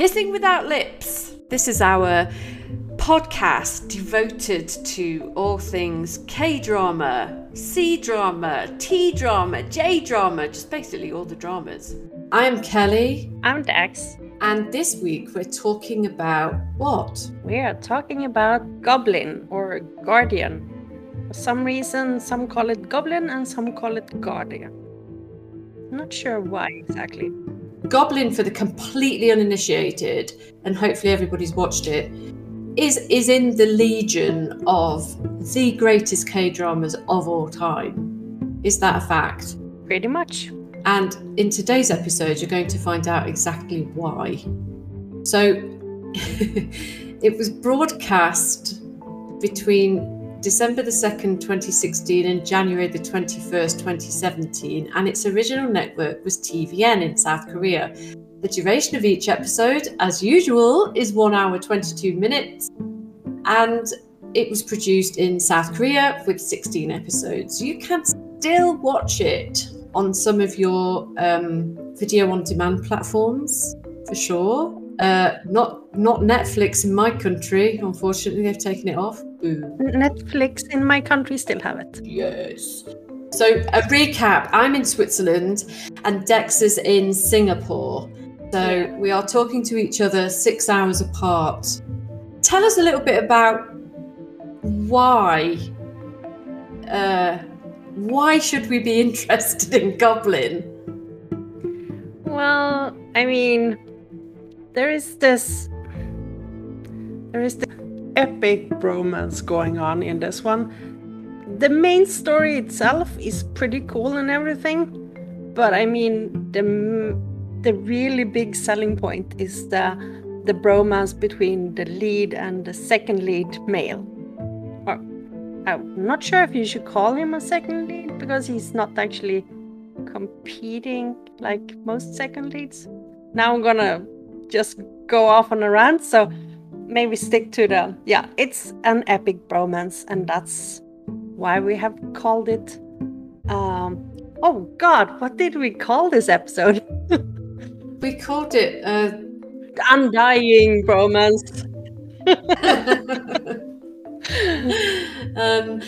Kissing Without Lips. This is our podcast devoted to all things K drama, C drama, T drama, J drama, just basically all the dramas. I am Kelly. I'm Dex. And this week we're talking about what? We are talking about Goblin or Guardian. For some reason, some call it Goblin and some call it Guardian. Not sure why exactly. Goblin, for the completely uninitiated, and hopefully everybody's watched it, is is in the legion of the greatest K dramas of all time. Is that a fact? Pretty much. And in today's episode, you're going to find out exactly why. So, it was broadcast between December the 2nd, 2016 and January the 21st, 2017, and its original network was TVN in South Korea. The duration of each episode, as usual, is 1 hour 22 minutes, and it was produced in South Korea with 16 episodes. You can still watch it on some of your um, video on demand platforms for sure. Uh, not not Netflix in my country. Unfortunately, they've taken it off. Ooh. Netflix in my country still have it. Yes. So a recap: I'm in Switzerland, and Dex is in Singapore. So we are talking to each other six hours apart. Tell us a little bit about why. Uh, why should we be interested in Goblin? Well, I mean, there is this there is the epic romance going on in this one. The main story itself is pretty cool and everything, but I mean the the really big selling point is the the bromance between the lead and the second lead male. Or, I'm not sure if you should call him a second lead because he's not actually competing like most second leads. Now I'm gonna just go off on a rant. So maybe stick to the yeah. It's an epic bromance, and that's why we have called it. Um, oh God, what did we call this episode? we called it uh... undying bromance. um,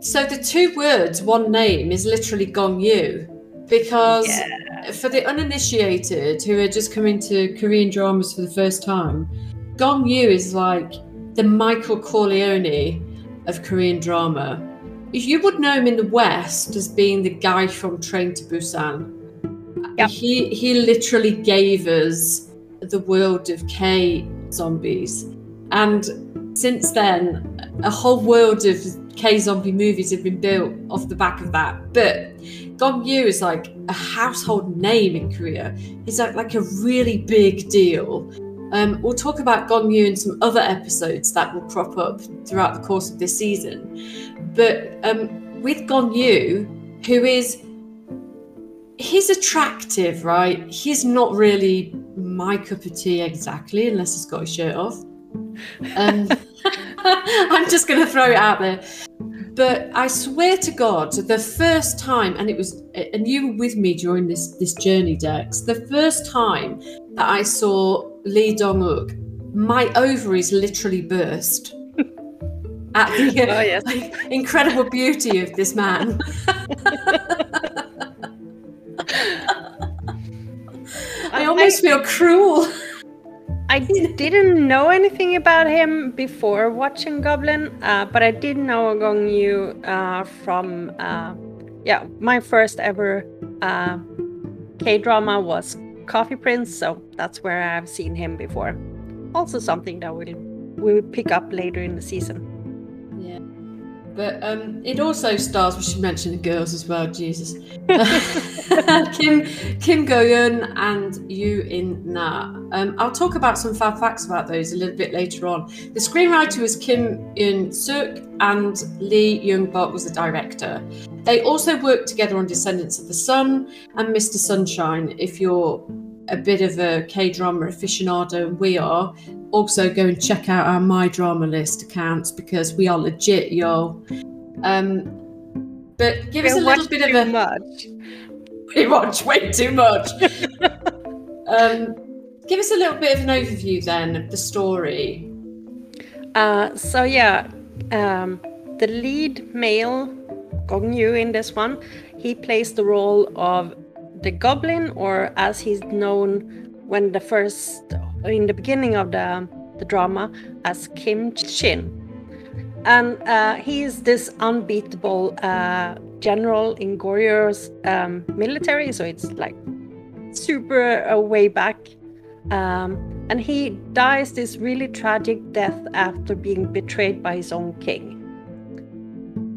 so the two words, one name, is literally Gong Yu, because yeah. for the uninitiated who are just coming to Korean dramas for the first time, Gong Yu is like the Michael Corleone of Korean drama. You would know him in the West as being the guy from Train to Busan. Yep. He he literally gave us the world of K zombies, and since then, a whole world of K zombie movies have been built off the back of that. But Gong Yu is like a household name in Korea. He's like, like a really big deal. Um, we'll talk about Gong Yu in some other episodes that will crop up throughout the course of this season. But um, with Gong Yu, who is he's attractive, right? He's not really my cup of tea exactly, unless he's got his shirt off. Um, I'm just going to throw it out there. But I swear to God, the first time, and it was, and you were with me during this this journey, Dex. The first time that I saw Lee Dong Uk, my ovaries literally burst at the oh, yes. like, incredible beauty of this man. I almost I, feel cruel. I didn't know anything about him before watching Goblin, uh, but I did know Gong Yu uh, from, uh, yeah, my first ever uh, K drama was Coffee Prince, so that's where I've seen him before. Also, something that we'll, we'll pick up later in the season. But um, it also stars, we should mention the girls as well, Jesus. Kim Kim Go Eun and Yu In Na. Um, I'll talk about some fun facts about those a little bit later on. The screenwriter was Kim Eun Suk and Lee Eung Bok was the director. They also worked together on Descendants of the Sun and Mr. Sunshine. If you're a bit of a K drama aficionado, and we are, also go and check out our My Drama List accounts because we are legit, y'all. Um, but give we us a little bit of a. Much. We watch way too much. um, give us a little bit of an overview then of the story. Uh, so yeah, um, the lead male Gong Yu in this one, he plays the role of the goblin, or as he's known when the first in the beginning of the the drama as Kim Shin. And uh, he is this unbeatable uh, general in Goryeo um, military, so it's like super uh, way back. Um, and he dies this really tragic death after being betrayed by his own king.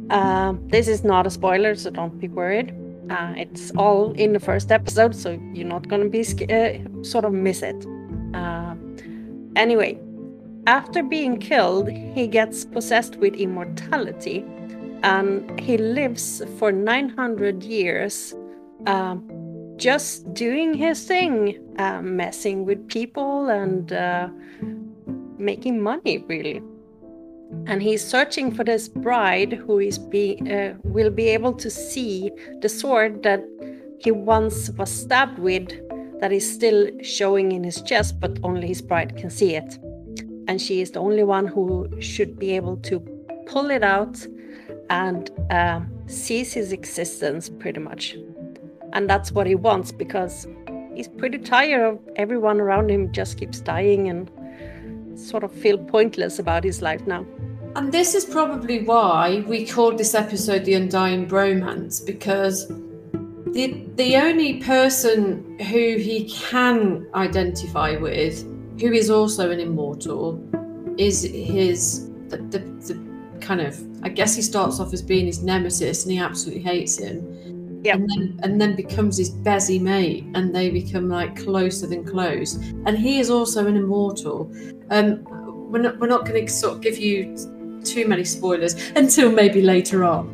Uh, this is not a spoiler, so don't be worried. Uh, it's all in the first episode, so you're not gonna be uh, sort of miss it. Uh, anyway, after being killed, he gets possessed with immortality and he lives for 900 years um, just doing his thing, uh, messing with people and uh, making money, really. And he's searching for this bride who is be, uh, will be able to see the sword that he once was stabbed with, that is still showing in his chest, but only his bride can see it. And she is the only one who should be able to pull it out and uh, cease his existence pretty much. And that's what he wants because he's pretty tired of everyone around him just keeps dying and sort of feel pointless about his life now and this is probably why we called this episode the undying bromance because the the only person who he can identify with who is also an immortal, is his the, the, the, kind of I guess he starts off as being his nemesis and he absolutely hates him. Yeah. And then and then becomes his busy mate and they become like closer than close. And he is also an immortal. Um we're not we're not gonna sort of give you too many spoilers until maybe later on.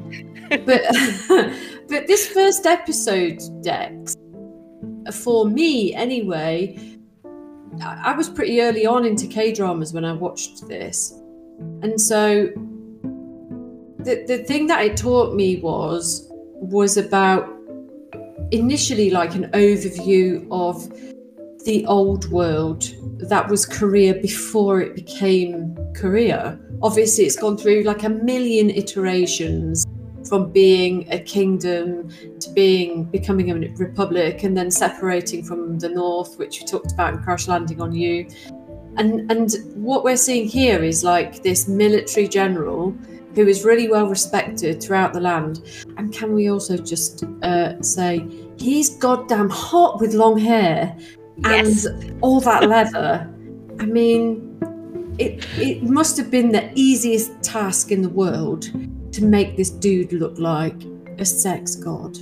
but but this first episode, Dex, for me anyway, I was pretty early on into K dramas when I watched this. And so the the thing that it taught me was was about initially like an overview of the old world that was Korea before it became Korea. Obviously it's gone through like a million iterations from being a kingdom to being becoming a republic and then separating from the north which we talked about in crash landing on you. And and what we're seeing here is like this military general who is really well respected throughout the land. And can we also just uh, say he's goddamn hot with long hair yes. and all that leather i mean it, it must have been the easiest task in the world to make this dude look like a sex god.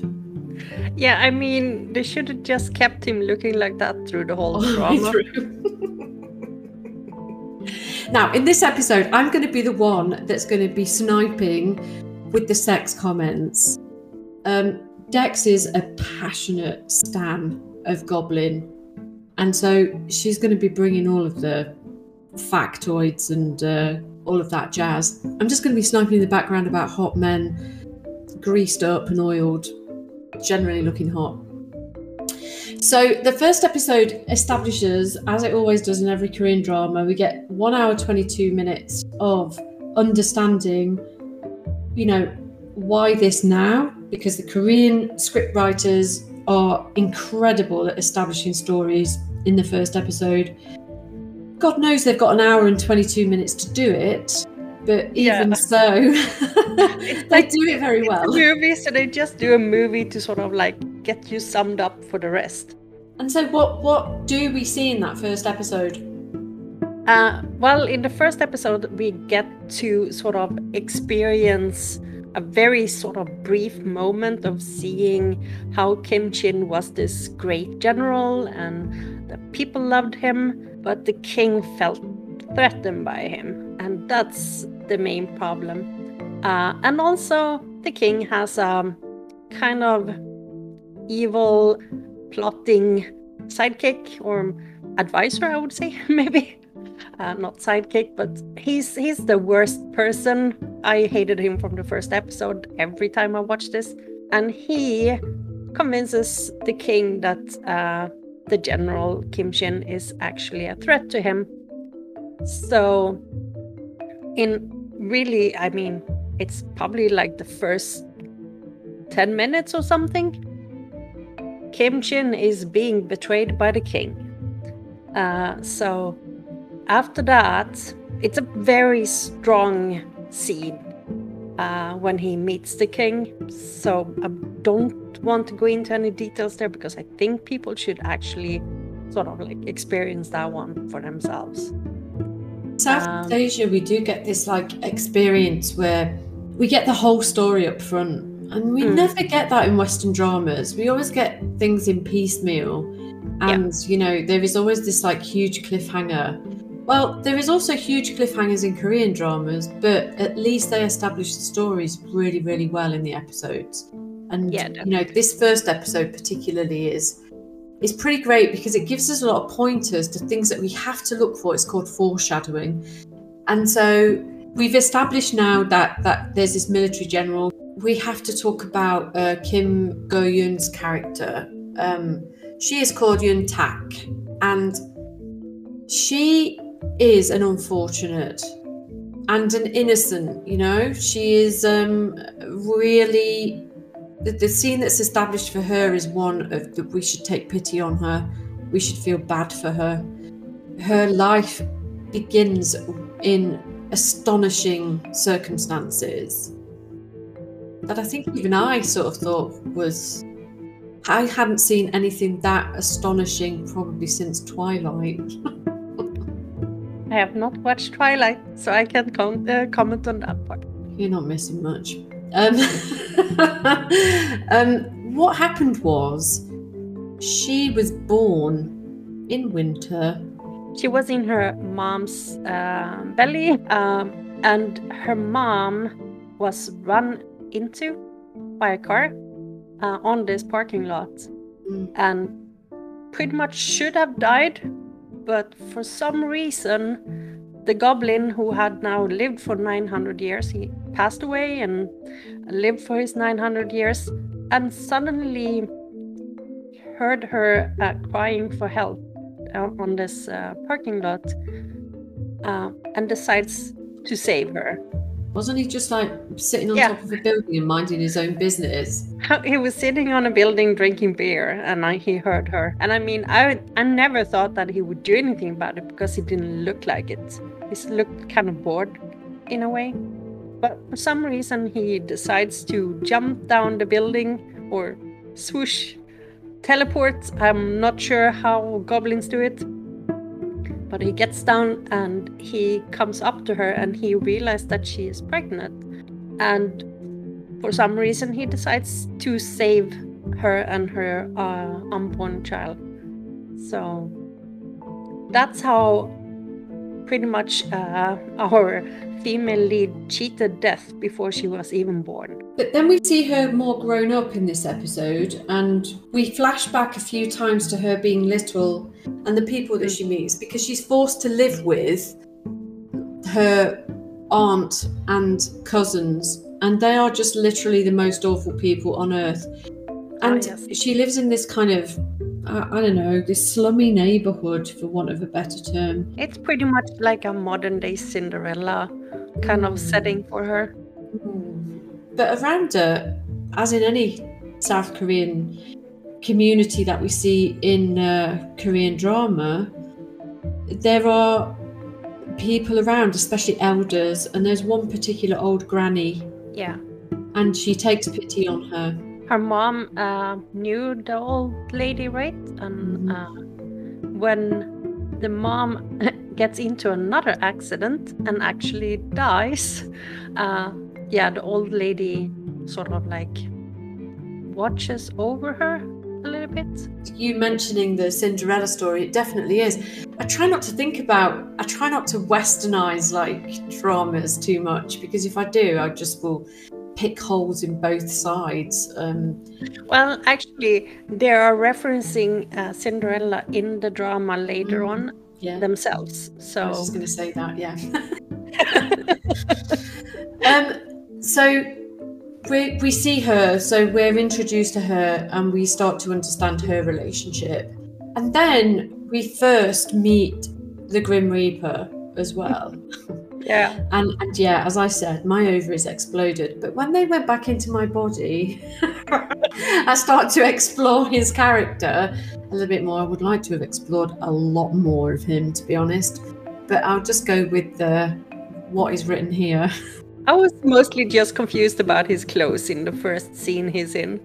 Yeah, I mean, they should have just kept him looking like that through the whole drama. now, in this episode, I'm going to be the one that's going to be sniping with the sex comments. Um, Dex is a passionate stan of Goblin, and so she's going to be bringing all of the factoids and uh, all of that jazz. I'm just going to be sniping in the background about hot men, greased up and oiled, generally looking hot. So the first episode establishes, as it always does in every Korean drama, we get one hour 22 minutes of understanding, you know, why this now? Because the Korean script writers are incredible at establishing stories in the first episode God knows they've got an hour and 22 minutes to do it, but even yeah. so, they like, do it very well. movie, so they just do a movie to sort of like get you summed up for the rest. And so, what what do we see in that first episode? Uh, well, in the first episode, we get to sort of experience a very sort of brief moment of seeing how Kim Shin was this great general and the people loved him but the king felt threatened by him, and that's the main problem. Uh, and also, the king has a kind of evil, plotting sidekick or advisor, I would say, maybe. Uh, not sidekick, but he's he's the worst person. I hated him from the first episode every time I watched this, and he convinces the king that uh, the general Kim Shin is actually a threat to him. So, in really, I mean, it's probably like the first 10 minutes or something. Kim Shin is being betrayed by the king. Uh, so, after that, it's a very strong scene uh, when he meets the king. So I don't want to go into any details there because I think people should actually sort of like experience that one for themselves. South um, Asia, we do get this like experience where we get the whole story up front, and we mm. never get that in Western dramas. We always get things in piecemeal, and yeah. you know there is always this like huge cliffhanger well, there is also huge cliffhangers in Korean dramas, but at least they establish the stories really, really well in the episodes. And yeah, you know, this first episode particularly is is pretty great because it gives us a lot of pointers to things that we have to look for. It's called foreshadowing. And so we've established now that that there's this military general. We have to talk about uh, Kim Go Eun's character. Um, she is called Eun Tak, and she is an unfortunate and an innocent, you know. She is um, really the, the, scene that's established for her is one of that we should take pity on her. We should feel bad for her. Her life begins in astonishing circumstances that I think even I sort of thought was I hadn't seen anything that astonishing probably since Twilight. I have not watched Twilight, so I can't com- uh, comment on that part. You're not missing much. Um, um, what happened was she was born in winter. She was in her mom's uh, belly, um, and her mom was run into by a car uh, on this parking lot mm. and pretty much should have died but for some reason, the goblin who had now lived for 900 years, he passed away and lived for his 900 years, and suddenly heard her uh, crying for help uh, on this uh, parking lot uh, and decides to save her. Wasn't he just like sitting on yeah. top of a building and minding his own business? He was sitting on a building drinking beer, and I, he heard her. And I mean, I I never thought that he would do anything about it because he didn't look like it. He looked kind of bored, in a way. But for some reason, he decides to jump down the building or swoosh, teleport. I'm not sure how goblins do it but he gets down and he comes up to her and he realizes that she is pregnant. And for some reason, he decides to save her and her uh, unborn child. So that's how pretty much uh, our female lead cheated death before she was even born. But then we see her more grown up in this episode, and we flash back a few times to her being little and the people that she meets because she's forced to live with her aunt and cousins, and they are just literally the most awful people on earth. And oh, yes. she lives in this kind of I, don't know, this slummy neighborhood, for want of a better term. It's pretty much like a modern day Cinderella kind of setting for her. But around her, as in any South Korean community that we see in uh, Korean drama, there are people around, especially elders, and there's one particular old granny. Yeah. And she takes pity on her her mom uh, knew the old lady, right? And mm-hmm. uh, when the mom gets into another accident and actually dies, uh, yeah, the old lady sort of like watches over her a little bit. You mentioning the Cinderella story, it definitely is. I try not to think about, I try not to westernize like dramas too much because if I do, I just will pick holes in both sides. Um, well, actually, they are referencing uh, Cinderella in the drama later mm, on yeah. themselves. So I was just going to say that, yeah. um, so we we see her, so we're introduced to her, and we start to understand her relationship. And then we first meet the Grim Reaper as well. Yeah. And, and yeah, as I said, my ovaries exploded. But when they went back into my body, I start to explore his character a little bit more. I would like to have explored a lot more of him, to be honest. But I'll just go with the what is written here. I was mostly just confused about his clothes in the first scene he's in.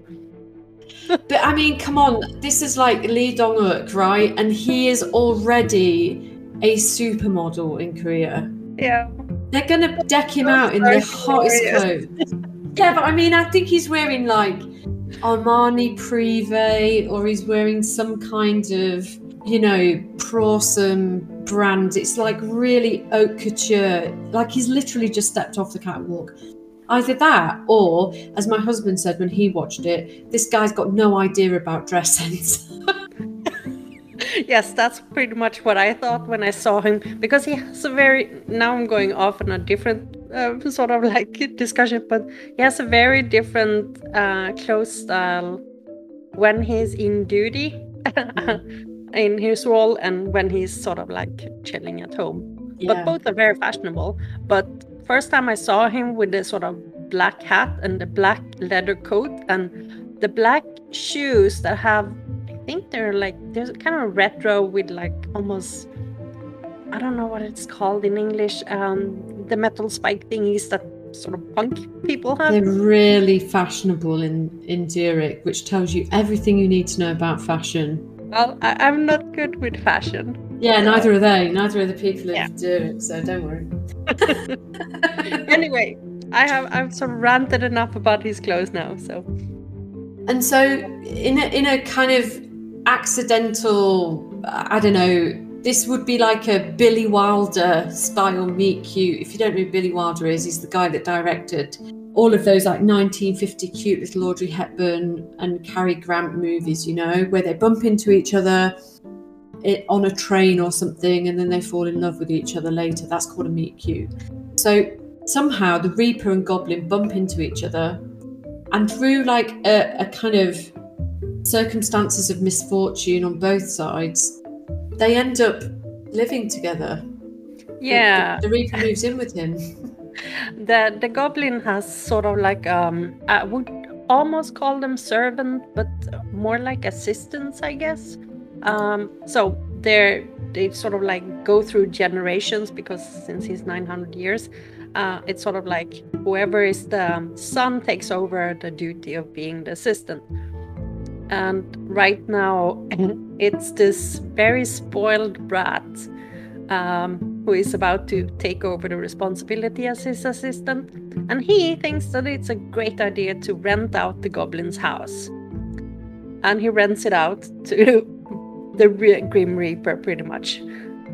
but I mean, come on, this is like Lee Dong Wook, right? And he is already a supermodel in Korea. Yeah. They're gonna deck him out in the hottest clothes. yeah, but I mean, I think he's wearing like Armani Privé, or he's wearing some kind of, you know, Prorsum brand. It's like really haute couture. Like he's literally just stepped off the catwalk. Either that, or as my husband said when he watched it, this guy's got no idea about dress sense. yes, that's pretty much what I thought when I saw him because he has a very. Now I'm going off on a different uh, sort of like discussion, but he has a very different uh, clothes style when he's in duty in his role and when he's sort of like chilling at home. Yeah. But both are very fashionable. But first time I saw him with the sort of black hat and the black leather coat and the black shoes that have think they're like there's kind of retro with like almost I don't know what it's called in English. Um, the metal spike thingies that sort of punk people have. They're really fashionable in in Zurich, which tells you everything you need to know about fashion. Well, I, am not good with fashion. Yeah, neither are they. Neither are the people in yeah. Zurich, so don't worry. anyway, I have I've sort of ranted enough about his clothes now, so. And so, in a, in a kind of accidental, I don't know, this would be like a Billy Wilder style meet cute. If you don't know who Billy Wilder is, he's the guy that directed all of those like 1950 cute little Audrey Hepburn and Cary Grant movies, you know, where they bump into each other eh, on a train or something and then they fall in love with each other later. That's called a meet cute. So somehow the Reaper and Goblin bump into each other and through like a, a kind of circumstances of misfortune on both sides, they end up living together. Yeah. The, the, Reaper moves in with him. The the goblin has sort of like um I would almost call them servant, but more like assistants, I guess. Um so they're they sort of like go through generations because since he's 900 years uh, it's sort of like whoever is the son takes over the duty of being the assistant and right now it's this very spoiled brat um, who is about to take over the responsibility as his assistant. And he thinks that it's a great idea to rent out the goblin's house. And he rents it out to the Re- grim reaper pretty much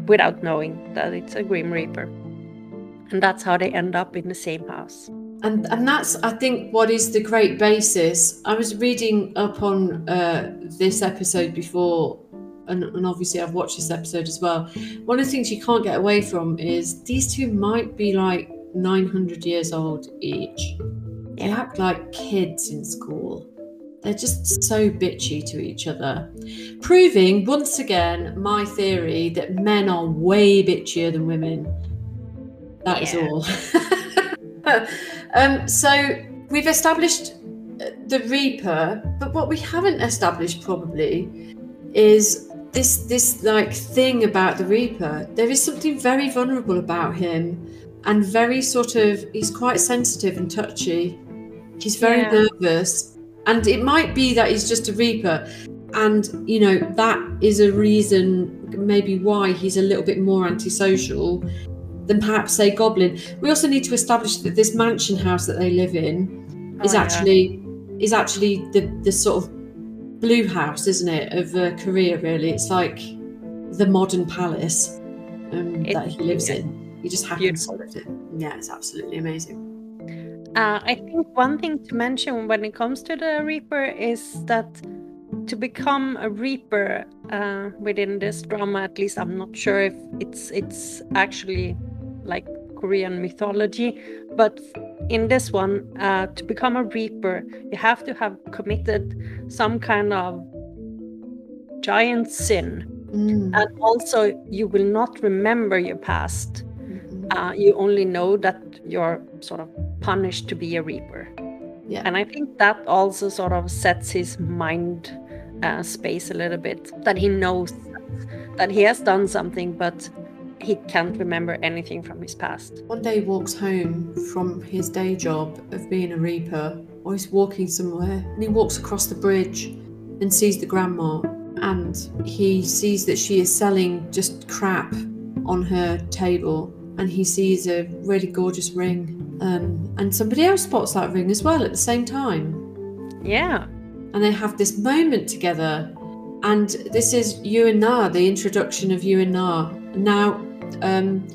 without knowing that it's a grim reaper. And that's how they end up in the same house and and that's I think what is the great basis. I was reading up on uh, this episode before, and, and obviously I've watched this episode as well. One of the things you can't get away from is these two might be like 900 years old each. They act like kids in school. They're just so bitchy to each other, proving once again my theory that men are way bitchier than women. That yeah. is all. Um, so we've established uh, the Reaper, but what we haven't established probably is this this like thing about the Reaper. There is something very vulnerable about him, and very sort of he's quite sensitive and touchy. He's very yeah. nervous, and it might be that he's just a Reaper, and you know that is a reason maybe why he's a little bit more antisocial than perhaps say Goblin. We also need to establish that this mansion house that they live in is oh, actually yeah. is actually the the sort of blue house, isn't it, of uh, Korea? Really, it's like the modern palace um, that he lives yeah. in. He just happens to live in. Yeah, it's absolutely amazing. Uh, I think one thing to mention when it comes to the Reaper is that to become a reaper uh, within this drama at least i'm not sure if it's it's actually like Korean mythology. But in this one, uh, to become a reaper, you have to have committed some kind of giant sin. Mm. And also, you will not remember your past. Mhm. Uh, you only know that you're sort of punished to be a reaper. Yeah. And I think that also sort of sets his mind uh, space a little bit. That he knows that he has done something, but he can't remember anything from his past. One day he walks home from his day job of being a reaper, or he's walking somewhere, and he walks across the bridge and sees the grandma, and he sees that she is selling just crap on her table, and he sees a really gorgeous ring, um, and somebody else spots that ring as well at the same time, Yeah. and they have this moment together. And this is Yu In Na, the introduction of Yu In Na. Now, um,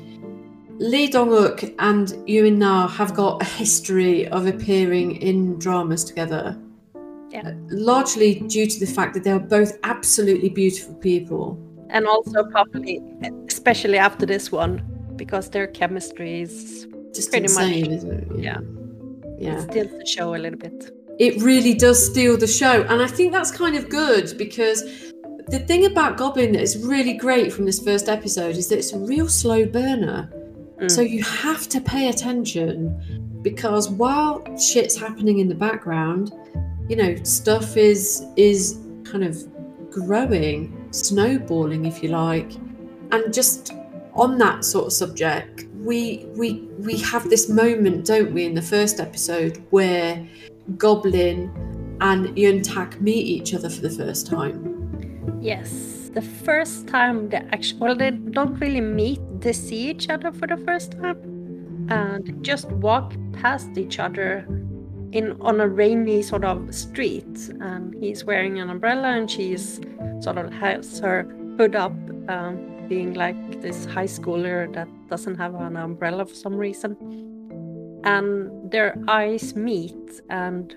Lee Dong-wook and Yu In Na have got a history of appearing in dramas together. Yeah. Uh, Largely due to the fact that they are both absolutely beautiful people. And also, probably, especially after this one, because their chemistry is Just Pretty much. insane, isn't it? Yeah. Yeah. steals the show a little bit. it really does steal the show and i think that's kind of good because the thing about goblin that is really great from this first episode is that it's a real slow burner. Mm. so you have to pay attention because while shit's happening in the background you know stuff is is kind of growing snowballing if you like. And just on that sort of subject we we we have this moment don't we in the first episode where goblin and Eun Tak meet each other for the first time Yes, the first time they actually, well, they don't really meet, they see each other for the first time, and just walk past each other in on a rainy sort of street. And he's wearing an umbrella, and she's sort of has her hood up, um, being like this high schooler that doesn't have an umbrella for some reason. And their eyes meet, and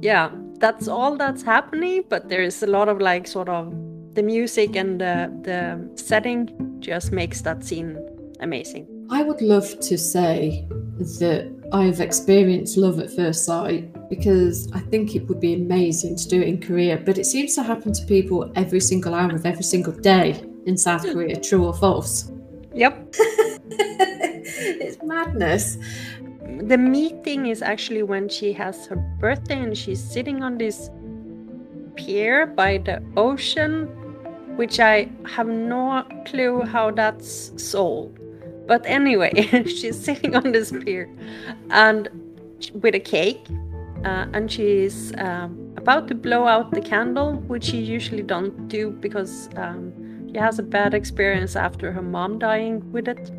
yeah that's all that's happening but there's a lot of like sort of the music and the the setting just makes that scene amazing. I would love to say that i've experienced love at first sight because i think it would be amazing to do it in korea but it seems to happen to people every single hour of every single day in south hmm. korea true or false? Yep. It's madness the meeting is actually when she has her birthday and she's sitting on this pier by the ocean which i have no clue how that's sold. But anyway she's sitting on this pier and with a cake uh, and she's um, about to blow out the candle which she usually don't do because um, she has a bad experience after her mom dying with it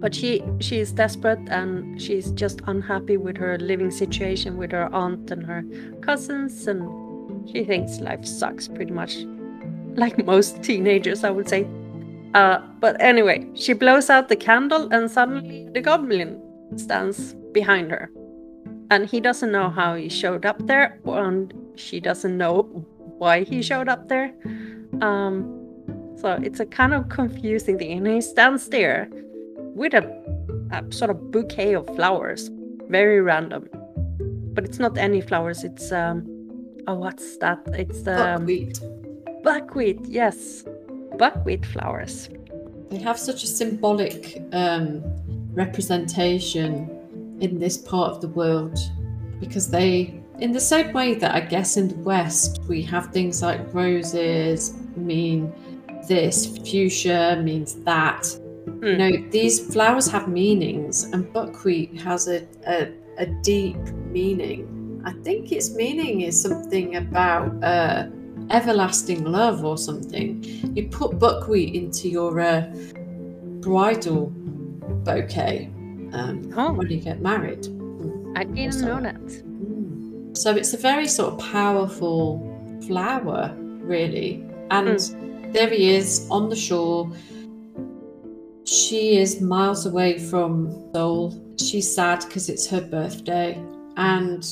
but she she is desperate and she's just unhappy with her living situation with her aunt and her cousins and she thinks life sucks pretty much like most teenagers i would say. Uh, but anyway she blows out the candle and suddenly the goblin stands behind her. And he doesn't know how he showed up there and she doesn't know why he showed up there. Um, so it's a kind of confusing thing. And he stands there with a, a sort of bouquet of flowers, very random. But it's not any flowers. It's um, oh, what's that? It's um, buckwheat buckwheat. Yes, buckwheat flowers. they have such a symbolic um, representation in this part of the world because they in the same way that i guess in the west we have things like roses mean this fuchsia means that you Mm. know these flowers have meanings and buckwheat has a, a, a deep meaning i think its meaning is something about uh, everlasting love or something you put buckwheat into your uh, bridal bouquet um, Oh. when you get married Mm. I didn't Also- know that. Mm. So it's a very sort of powerful flower, really. And there he is on the shore. She is miles away from Seoul. She's sad because it's her birthday. And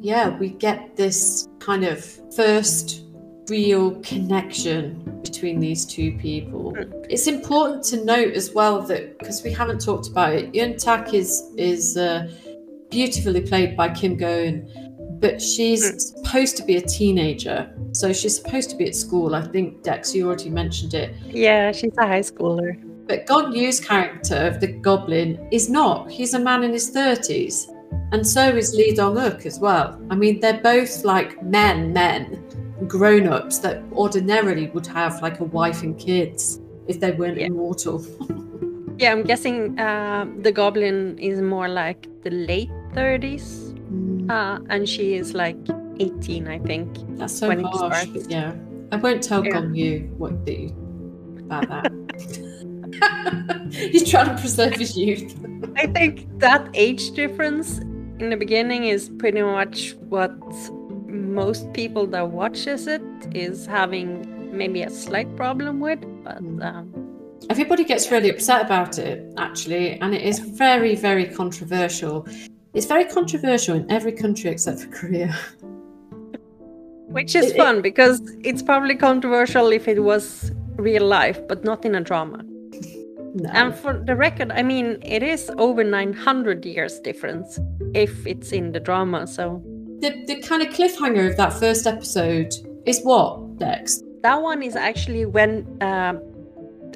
yeah, we get this kind of first real connection between these two people. It's important to note as well that because we haven't talked about it, Eun Tak is is uh, beautifully played by Kim Go Eun, but she's mm. supposed to be a teenager. So she's supposed to be at school. I think Dex, you already mentioned it. Yeah, she's a high schooler. But Gong Yu's character of the goblin is not. He's a man in his 30s. And so is Lee Dong Uk as well. I mean, they're both like men, men, grown ups that ordinarily would have like a wife and kids if they weren't yeah. immortal. yeah, I'm guessing uh, the goblin is more like the late 30s. Mm. Uh, and she is like 18, I think. That's so harsh. yeah. I won't tell yeah. Gong Yu what the about that. He's trying to preserve his youth. I think that age difference in the beginning is pretty much what most people that watches it is having maybe a slight problem with but hmm. um, everybody gets really upset about it actually and it is very very controversial it's very controversial in every country except for korea which is it, fun because it's probably controversial if it was real life but not in a drama no. And for the record, I mean, it is over 900 years difference if it's in the drama. So the, the kind of cliffhanger of that first episode is what, next? That one is actually when uh,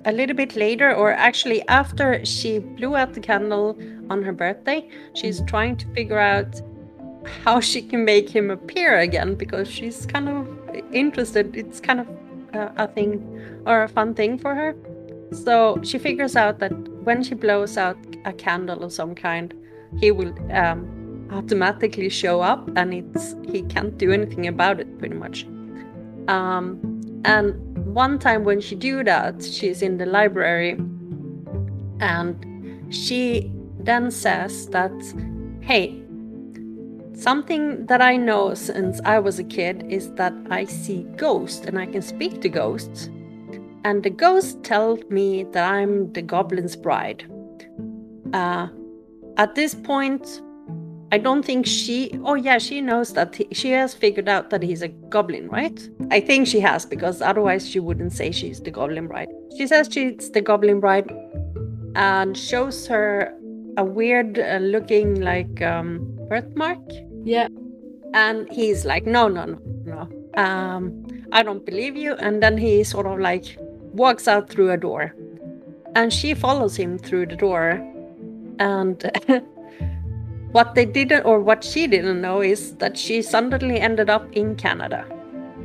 a little bit later, or actually after she blew out the candle on her birthday, she's trying to figure out how she can make him appear again because she's kind of interested. It's kind of uh, a thing or a fun thing for her. So she figures out that when she blows out a candle of some kind, he will um, automatically show up, and it's he can't do anything about it pretty much. Um, and one time when she do that, she's in the library, and she then says that, "Hey, something that I know since I was a kid is that I see ghosts and I can speak to ghosts." And the ghost tells me that I'm the goblin's bride. Uh, at this point, I don't think she. Oh, yeah, she knows that he, she has figured out that he's a goblin, right? I think she has, because otherwise she wouldn't say she's the goblin bride. She says she's the goblin bride and shows her a weird uh, looking, like, um, birthmark. Yeah. And he's like, no, no, no, no. Um, I don't believe you. And then he sort of like walks out through a door. And she follows him through the door. And what they didn't, or what she didn't know, is that she suddenly ended up in Canada.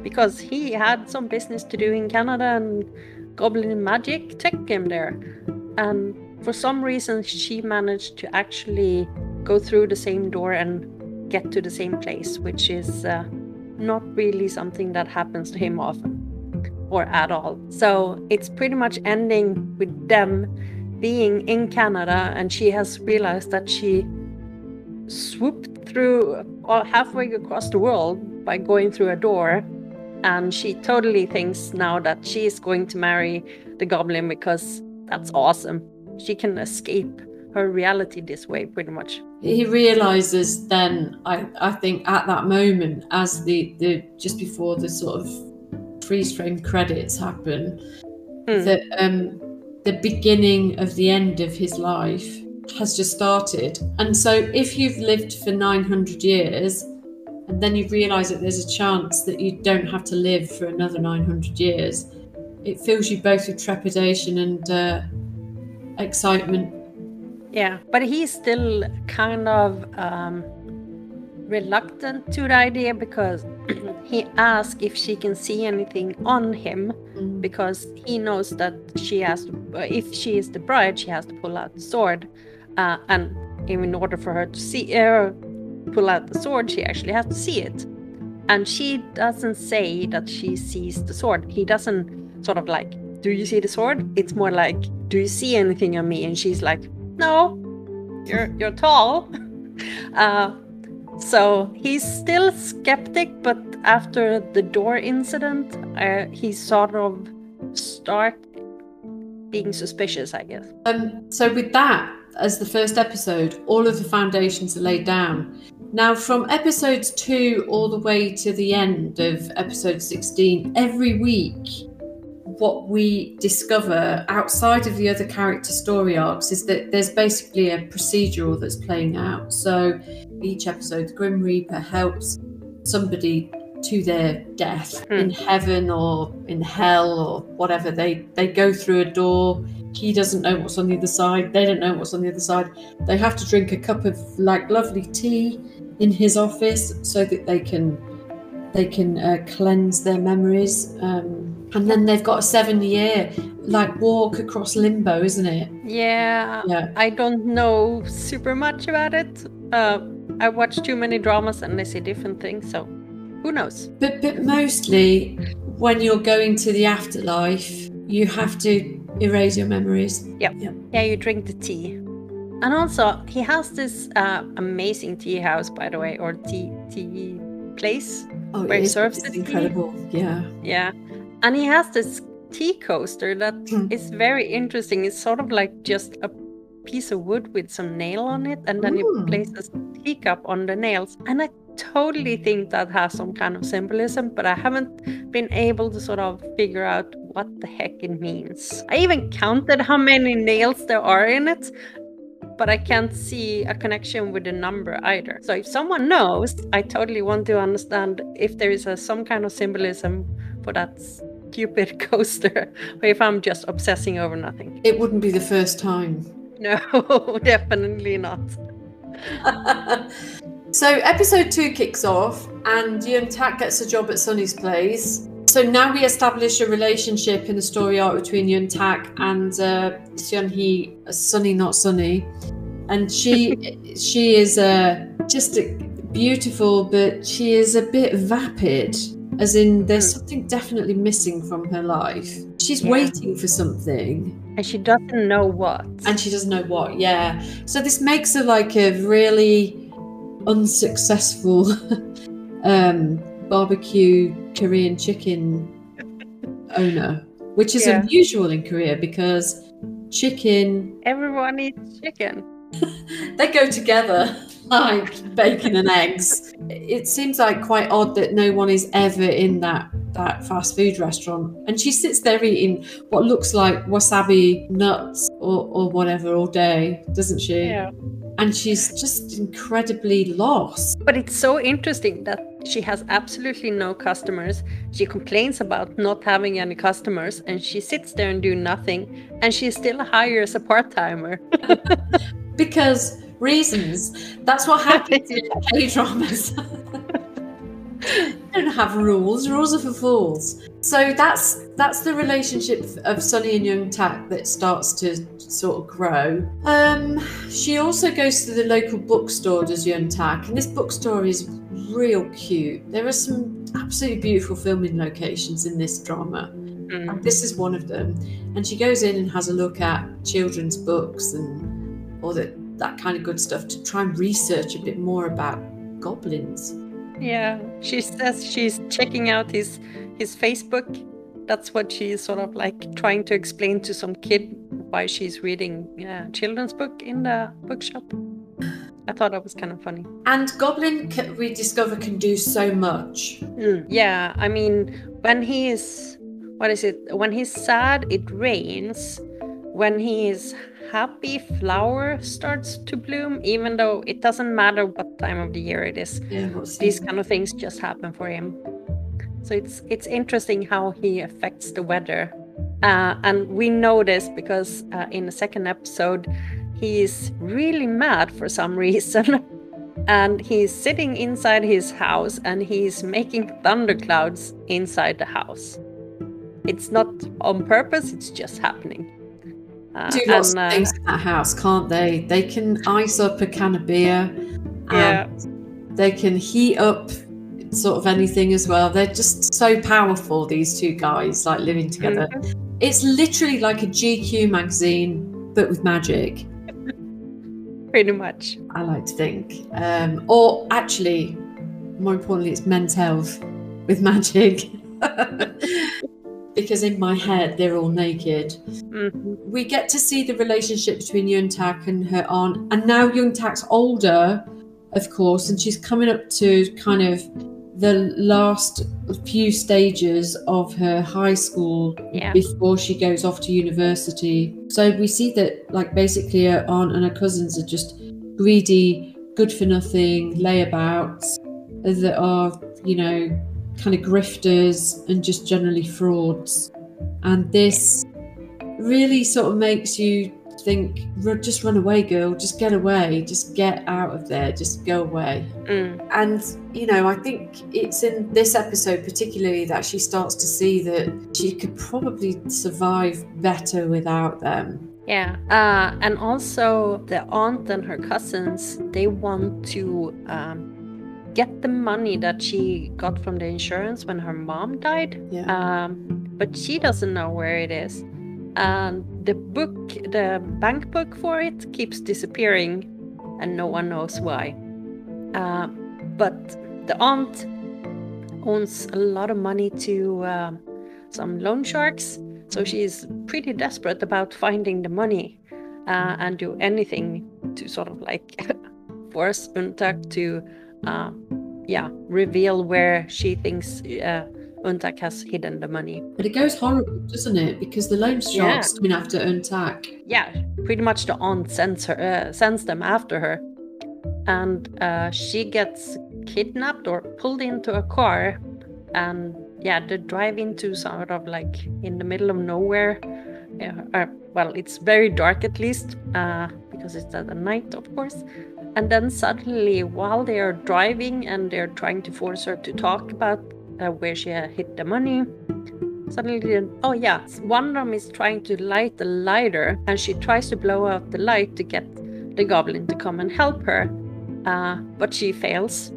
Because he had some business to do in Canada and Goblin Magic took him there. And for some reason, she managed to actually go through the same door and get to the same place, which is uh, not really something that happens to him often or at all. So it's pretty much ending with them being in Canada, and she has realized that she swooped through or halfway across the world by going through a door. And she totally thinks now that she is going to marry the goblin because that's awesome. She can escape her reality this way, pretty much. He realizes then, I, I think, at that moment, as the, the just before the sort of freeze frame credits happen, mm. that um, the beginning of the end of his life has just started. And so, if you've lived for 900 years, and then you realize that there's a chance that you don't have to live for another 900 years, it fills you both with trepidation and uh, excitement. Yeah, but he's still kind of um, reluctant to the idea because he asks if she can see anything on him mm. because he knows that she has to, uh, if she is the bride she has to pull out the sword. Uh, and in order for her to see uh, pull out the sword she actually has to see it. And she doesn't say that she sees the sword. He doesn't sort of like do you see the sword? It's more like do you see anything on me? And she's like no you're you're tall. Uh, so he's still skeptic, but after the door incident, uh, he sort of start being suspicious, I guess. Um, so with that as the first episode, all of the foundations are laid down. Now, from episodes two all the way to the end of episode 16, every week, what we discover outside of the other character story arcs is that there's basically a procedural that's playing out. So each episode, the Grim Reaper helps somebody to their death Hmm. in heaven or in hell or whatever. They they go through a door. He doesn't know what's on the other side. They don't know what's on the other side. They have to drink a cup of like lovely tea in his office so that they can they can uh, cleanse their memories. Um, and then they've got a seven year like walk across limbo, isn't it? Yeah, Yeah. I don't know super much about it. Uh, I watch too many dramas and they say different things, so who knows? But but mostly when you're going to the afterlife, you have to erase your memories. Yeah, Yeah, yeah you drink the tea. And also, he has this uh, amazing tea house, by the way, or tea tea place. Oh, Where he is serves it's the tea. incredible. Yeah. Yeah, and he has this tea coaster that Hmm. is very interesting. It's sort of like just a piece of wood with some nail on it, and then Ooh. he places teacup on the nails. And I totally think that has some kind of symbolism, but I haven't been able to sort of figure out what the heck it means. I even counted how many nails there are in it. But I can't see a connection with the number either. So if someone knows, I totally want to understand if there is a, some kind of symbolism for that stupid coaster, or if I'm just obsessing over nothing. It wouldn't be the first time. No, definitely not. so episode two kicks off, and Eun Tak gets a job at Sunny's place. So now we establish a relationship in the story arc between Eun Tak and uh, Seon Hee, uh, Sunny not Sunny, and she she is uh, just a, beautiful, but she is a bit vapid. As in, there's Hmm. something definitely missing from her life. She's Yeah. waiting for something, And she doesn't know what. and she doesn't know what. Yeah. So this makes her like a really unsuccessful um, barbecue Korean chicken owner, which is Yeah. unusual in Korea because chicken Everyone eats chicken. they go together like bacon and eggs. It seems like quite odd that no one is ever in that that fast food restaurant and she sits there eating what looks like wasabi nuts or, or whatever all day doesn't she Yeah. and she's just incredibly lost But it's so interesting that she has absolutely no customers. She complains about not having any customers and she sits there and do nothing and she still hires a part-timer. because reasons that's what happens in k-dramas don't have rules rules are for fools. So that's that's the relationship of sunny and Eun Tak that starts to sort of grow. Um she also goes to the local bookstore does Eun Tak and this bookstore is real cute. There are some absolutely beautiful filming locations in this drama. Mm. and this is one of them. And she goes in and has a look at children's books and all that that kind of good stuff to try and research a bit more about goblins Yeah, she says she's checking out his his Facebook. That's what she's sort of like trying to explain to some kid why she's reading yeah, children's book in the bookshop. I thought that was kind of funny. and goblin we discover can do so much Mm, Yeah, I mean, when he is, what is it? When he's sad, it rains. When he is happy, flower starts to bloom, even though it doesn't matter what time of the year it is. yeah These kind of things just happen for him. So it's it's interesting how he affects the weather, uh, and we know this because uh, in the second episode, he is really mad for some reason. And he's sitting inside his house and he's making thunderclouds inside the house. It's not on purpose, it's just happening. Uh, do lots and, of uh, things in that house can't they they can ice up a can of beer Yeah. and they can heat up sort of anything as well they're just so powerful these two guys like living together Mhm. it's literally like a gq magazine but with magic Pretty much. I like to think. Um, or actually, more importantly, it's men's health with magic. because in my head, they're all naked. Mhm. We get to see the relationship between Eun Tak and her aunt. And now Eun Tak's older, of course, and she's coming up to kind of the last few stages of her high school Yeah. before she goes off to university. So we see that, like, basically, her aunt and her cousins are just greedy, good for nothing layabouts that are you know, kind of grifters and just generally frauds. And this really sort of makes you think, just run away, girl, just get away, just get out of there, just go away. Mm. And, you know, I think it's in this episode particularly that she starts to see that she could probably survive better without them. Yeah, uh, and also the aunt and her cousins, they want to um, get the money that she got from the insurance when her mom died. Yeah. Um, but she doesn't know where it is. And the book, the bank book for it, keeps disappearing, and no one knows why. Uh, but the aunt owns a lot of money to uh, some loan sharks, so she's pretty desperate about finding the money uh, and do anything to sort of like force Eun Tak to, uh, yeah, reveal where she thinks uh, Eun Tak has hidden the money. But it goes horrible, doesn't it? Because the loan sharks Yeah. coming after Eun Tak. Yeah, pretty much the aunt sends her, uh, sends them after her, and uh, she gets kidnapped or pulled into a car, and yeah, they drive into some sort of like in the middle of nowhere. Yeah, uh, well, it's very dark at least, uh, because it's at night, of course. And then suddenly, while they are driving and they're trying to force her to talk about uh, where she hid the money, suddenly, oh yeah, one of them is trying to light the lighter, and she tries to blow out the light to get the goblin to come and help her, uh, but she fails,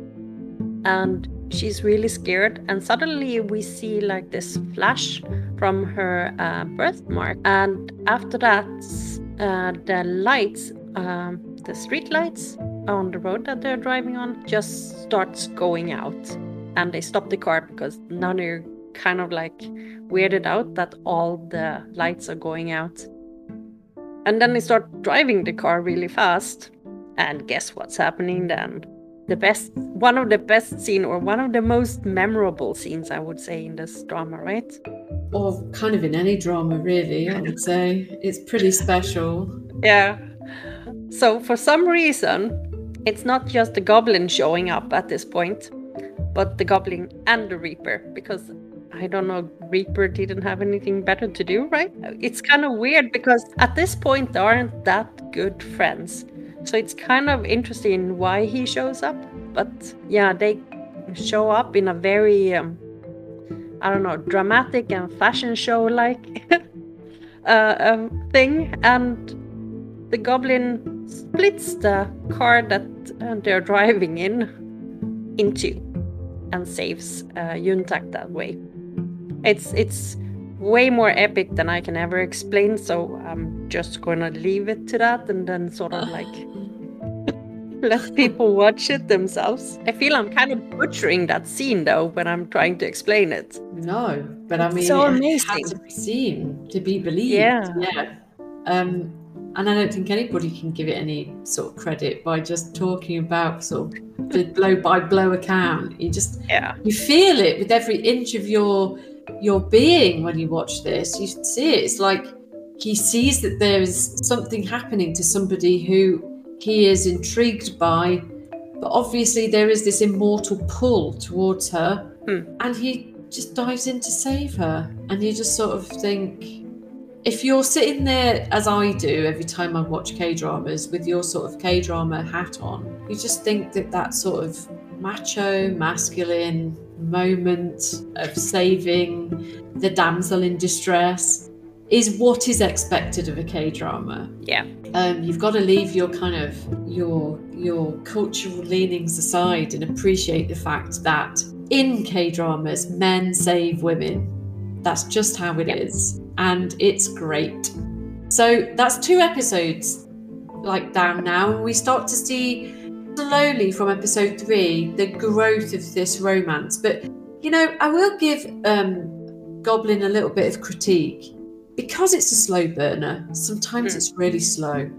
and she's really scared. And suddenly, we see like this flash from her uh, birthmark, and after that, uh, the lights, um, the street lights on the road that they're driving on, just starts going out, and they stop the car because now they're kind of like weirded out that all the lights are going out. And then they start driving the car really fast. And guess what's happening then? The best, one of the best scene, or one of the most memorable scenes, I would say, in this drama, right? Or kind of in any drama, really, I would say. It's pretty special. Yeah. So for some reason, it's not just the goblin showing up at this point, but the goblin and the reaper, because I don't know, Reaper didn't have anything better to do, right? It's kind of weird because at this point they aren't that good friends. So it's kind of interesting why he shows up. But yeah, they show up in a very, um, I don't know, dramatic and fashion show like uh, um, thing. And the goblin splits the car that uh, they're driving in into and saves uh, Eun Tak that way. It's it's way more epic than I can ever explain, so I'm just gonna leave it to that and then sort of like let people watch it themselves. I feel I'm kind of butchering that scene though when I'm trying to explain it. No, but I mean, so it amazing. has to be seen to be believed. Yeah. yeah. Um, and I don't think anybody can give it any sort of credit by just talking about sort of the blow by blow account. You just Yeah. you feel it with every inch of your your being when you watch this. You see it. It's like he sees that there is something happening to somebody who he is intrigued by, but obviously there is this immortal pull towards her, Hmm. and he just dives in to save her. And you just sort of think, if you're sitting there as I do every time I watch K dramas with your sort of K drama hat on, you just think that that sort of macho, masculine moment of saving the damsel in distress is what is expected of a K drama. Yeah. Um, you've got to leave your kind of your your cultural leanings aside and appreciate the fact that in K dramas, men save women. That's just how it is, and it's great. So that's two episodes like down now, and we start to see slowly from episode three the growth of this romance. But you know, I will give um, Goblin a little bit of critique because it's a slow burner. Sometimes Hmm. it's really slow.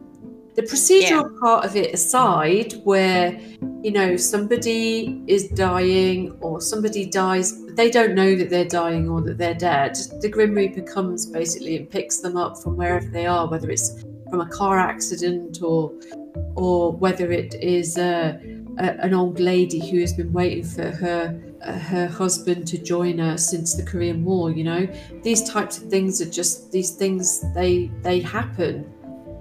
The procedural part of it aside, where you know somebody is dying or somebody dies, but they don't know that they're dying or that they're dead. The Grim Reaper comes basically and picks them up from wherever they are, whether it's from a car accident or or whether it is uh, a, an old lady who has been waiting for her uh, her husband to join her since the Korean War. You know, these types of things are just these things they they happen.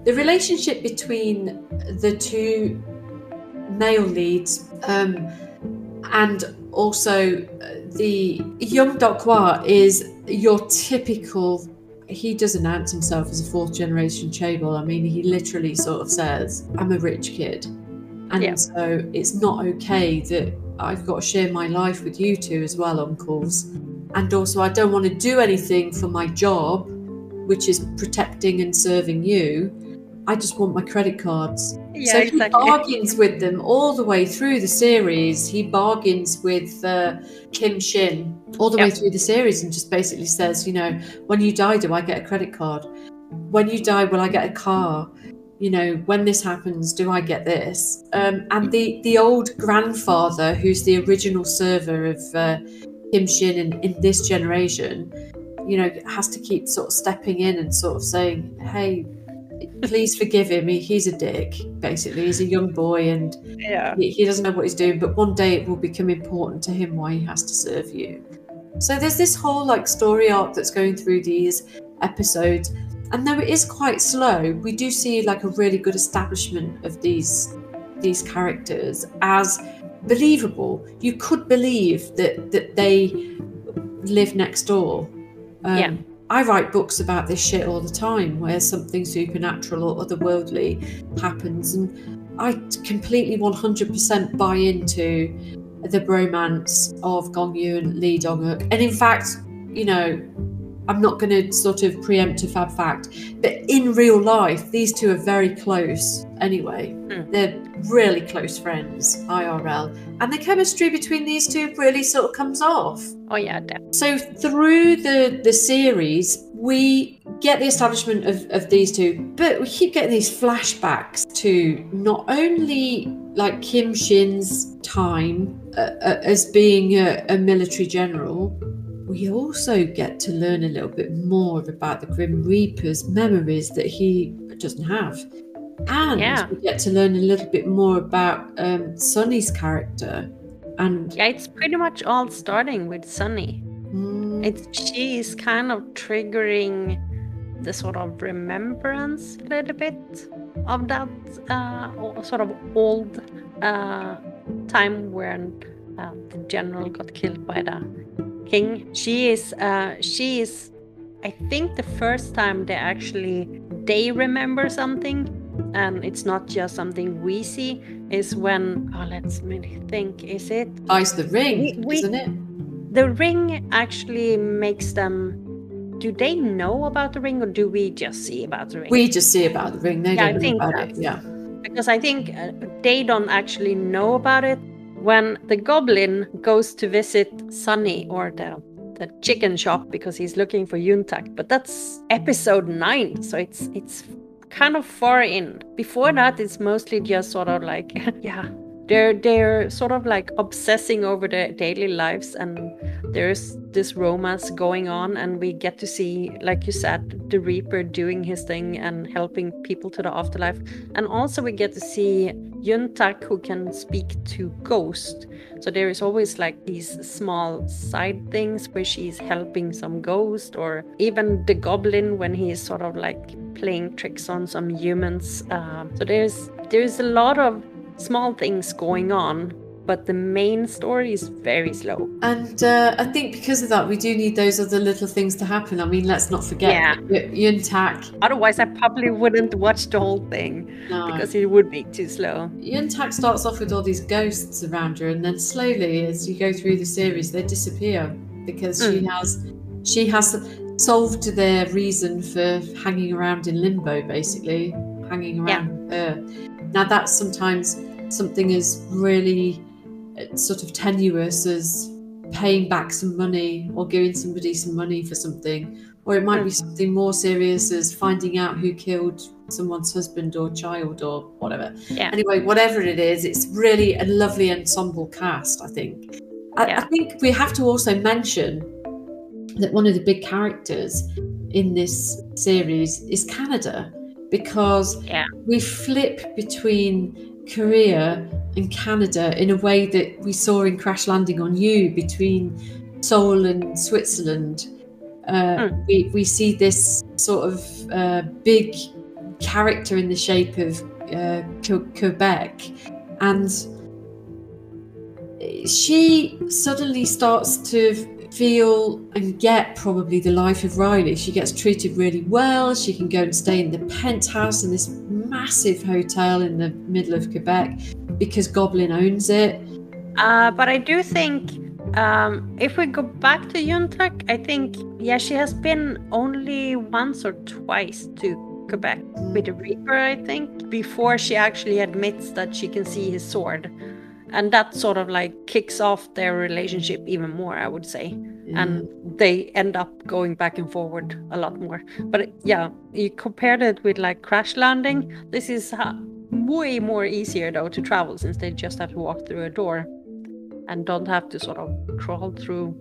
The relationship between the two male leads um, and also uh, the young Deok Hwa is your typical he does announce himself as a fourth generation chaebol. I mean, he literally sort of says, I'm a rich kid. And yeah. so it's not okay that I've got to share my life with you two as well, uncles. And also, I don't want to do anything for my job, which is protecting and serving you. I just want my credit cards. Yeah, so he bargains with them all the way through the series. He bargains with uh, Kim Shin all the yep. way through the series and just basically says, you know, when you die, do I get a credit card? When you die, will I get a car? You know, when this happens, do I get this? Um, and the the old grandfather, who's the original server of uh, Kim Shin in, in this generation, you know, has to keep sort of stepping in and sort of saying, hey, please forgive him. He, he's a dick, basically. He's a young boy and yeah. he, he, doesn't know what he's doing. But one day it will become important to him why he has to serve you. So there's this whole like story arc that's going through these episodes. And though it is quite slow, we do see like a really good establishment of these these characters as believable. You could believe that that they live next door. Um, yeah I write books about this shit all the time where something supernatural or otherworldly happens. And I completely 100% buy into the bromance of Gong Yu and Lee Dong Wook. And in fact, you know, I'm not going to sort of preempt a fab fact, but in real life, these two are very close anyway. Mm. They're really close friends, IRL. And the chemistry between these two really sort of comes off. Oh, yeah, definitely. So through the, the series, we get the establishment of, of these two, but we keep getting these flashbacks to not only like Kim Shin's time uh, uh, as being a, a military general, we also get to learn a little bit more about the Grim Reaper's memories that he doesn't have. And yeah. we get to learn a little bit more about um, Sunny's character. And yeah, it's pretty much all starting with Sunny. Mm. It's she's kind of triggering the sort of remembrance a little bit of that uh, sort of old uh, time when uh, the general got killed by the King. She is uh, she is I think the first time they actually they remember something and it's not just something we see is when oh let's really think is it? Oh it's the ring we, we, isn't it? the ring actually makes them do they know about the ring or do we just see about the ring? We just see about the ring they yeah, don't know about it yeah. Because i think uh, they don't actually know about it when the goblin goes to visit Sunny or the the chicken shop because he's looking for Eun Tak, but that's episode nine, so it's it's kind of far in. Before that, it's mostly just sort of like yeah, they're they're sort of like obsessing over their daily lives and there's this romance going on and we get to see like you said the reaper doing his thing and helping people to the afterlife. And also we get to see Eun Tak who can speak to ghost so there is always like these small side things where she's helping some ghost or even the goblin when he's sort of like playing tricks on some humans. Uh, so there's there's a lot of small things going on, but the main story is very slow. And uh, I think because of that, we do need those other little things to happen. I mean, let's not forget yeah. Eun Tak. Otherwise, I probably wouldn't watch the whole thing no. because it would be too slow. Eun Tak starts off with all these ghosts around her, and then slowly, as you go through the series, they disappear because mm. she has she has solved their reason for hanging around in limbo, basically hanging around yeah. her. Now that's sometimes something as really uh, sort of tenuous as paying back some money or giving somebody some money for something, or it might be hmm. something more serious as finding out who killed someone's husband or child or whatever. Yeah. Anyway, whatever it is, it's really a lovely ensemble cast, I think. I, yeah. I think we have to also mention that one of the big characters in this series is Canada because yeah. we flip between Korea and Canada in a way that we saw in Crash Landing on You between Seoul and Switzerland. Uh, Hmm. we, we see this sort of uh, big character in the shape of uh, Quebec, and she suddenly starts to feel and get probably the life of Riley. She gets treated really well. She can go and stay in the penthouse in this massive hotel in the middle of Quebec because Goblin owns it. Uh, but I do think um, if we go back to Eun Tak, I think yeah, she has been only once or twice to Quebec with the Reaper. I think before she actually admits that she can see his sword, and that sort of like kicks off their relationship even more. I would say, and they end up going back and forward a lot more. But yeah, you compared it with like Crash Landing. This is uh, way more easier though to travel since they just have to walk through a door and don't have to sort of crawl through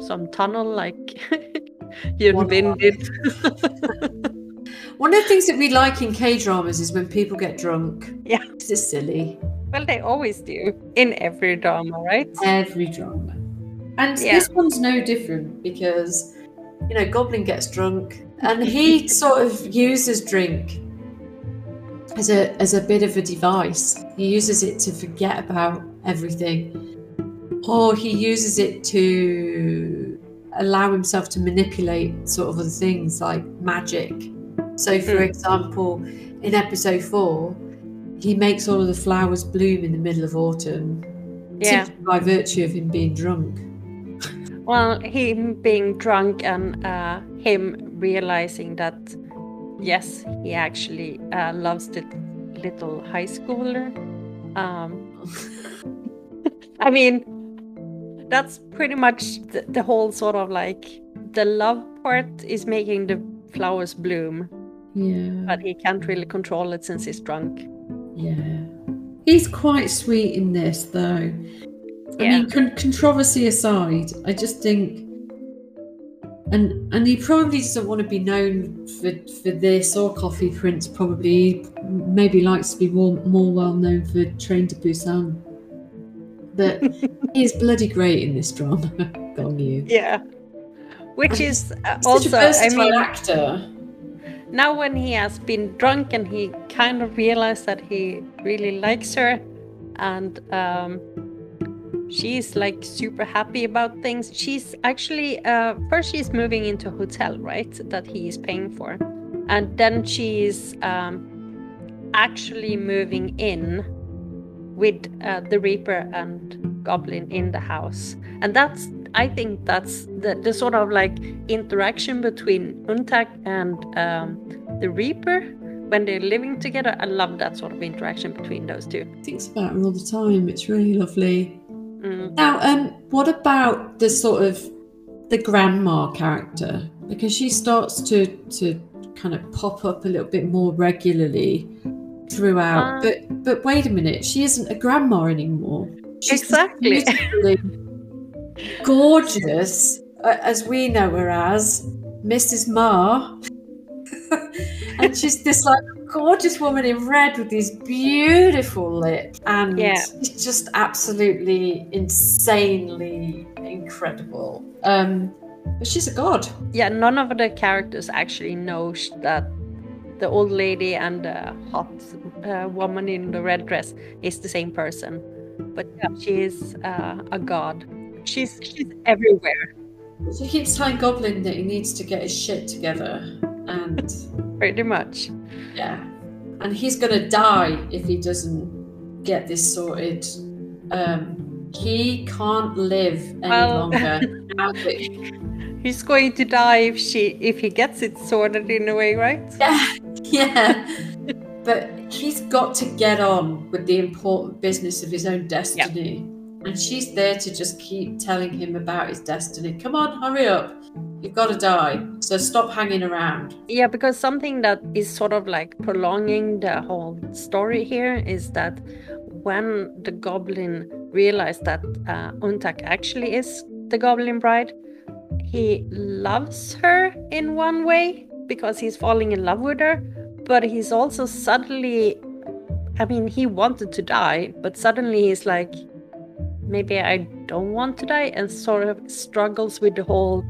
some tunnel like Bin way. did. One of the things that we like in K dramas is when people get drunk. Yeah. It's just silly. well, they always do in every drama, right? Every drama. And Yeah. this one's no different because, you know, Goblin gets drunk and he sort of uses drink as a as a bit of a device. He uses it to forget about everything. Or he uses it to allow himself to manipulate sort of other things like magic. So for Mm. example, in episode four, he makes all of the flowers bloom in the middle of autumn Yeah. simply by virtue of him being drunk. Well, him being drunk and uh, him realizing that, yes, he actually uh, loves the little high schooler. Um, I mean, that's pretty much the, the whole sort of like the love part is making the flowers bloom, Yeah. but he can't really control it since he's drunk. Yeah. He's quite sweet in this, though. I Yeah. mean, con- controversy aside, I just think. And, and he probably doesn't want to be known for, for this or Coffee Prince. Probably He maybe likes to be more, more well known for Train to Busan. But he's bloody great in this drama. Gong Yu. Yeah. Which is uh, also, such a I versatile mean, actor. Now when he has been drunk and he kind of realized that he really likes her and um, she's like super happy about things she's actually uh, first she's moving into a hotel right that he is paying for. And then she's um, actually moving in with uh, the reaper and goblin in the house. And that's i think that's the, the sort of like interaction between Eun Tak and um, the reaper when they're living together i love that sort of interaction between those two Thinks about her all the time. It's really lovely. Mm. Now, um, what about the sort of the grandma character? Because she starts to to kind of pop up a little bit more regularly throughout. Uh. but but wait a minute, she isn't a grandma anymore. She's Exactly. Gorgeous, as we know her as Mrs. Ma. and she's this like gorgeous woman in red with these beautiful lips and Yeah. she's just absolutely insanely incredible um but she's a god yeah none of the characters actually know that the old lady and the hot uh, woman in the red dress is the same person but yeah, she is uh, a god she's she's everywhere. She keeps telling goblin that he needs to get his shit together and pretty much. Yeah. And he's gonna die if he doesn't get this sorted. Um he can't live any Well- longer. He's going to die if she if he gets it sorted in a way right? Yeah, yeah. but he's got to get on with the important business of his own destiny. And she's there to just keep telling him about his destiny. Come on, hurry up. You've got to die. So stop hanging around. Yeah, because something that is sort of like prolonging the whole story here is that when the goblin realized that uh, Eun Tak actually is the goblin bride, he loves her in one way because he's falling in love with her, but he's also suddenly I mean, he wanted to die, but suddenly he's like, maybe I don't want to die, and sort of struggles with the whole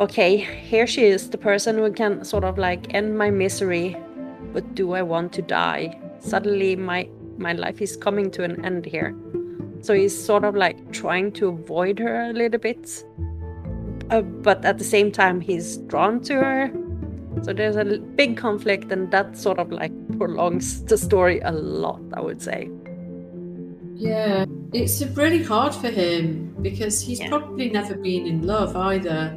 okay, here she is, the person who can sort of like end my misery, but do I want to die? Suddenly, my my life is coming to an end here. So he's sort of like trying to avoid her a little bit, uh, but at the same time, he's drawn to her. So there's a big conflict, and that sort of like prolongs the story a lot, I would say. Yeah, it's really hard for him because he's yeah. probably never been in love either.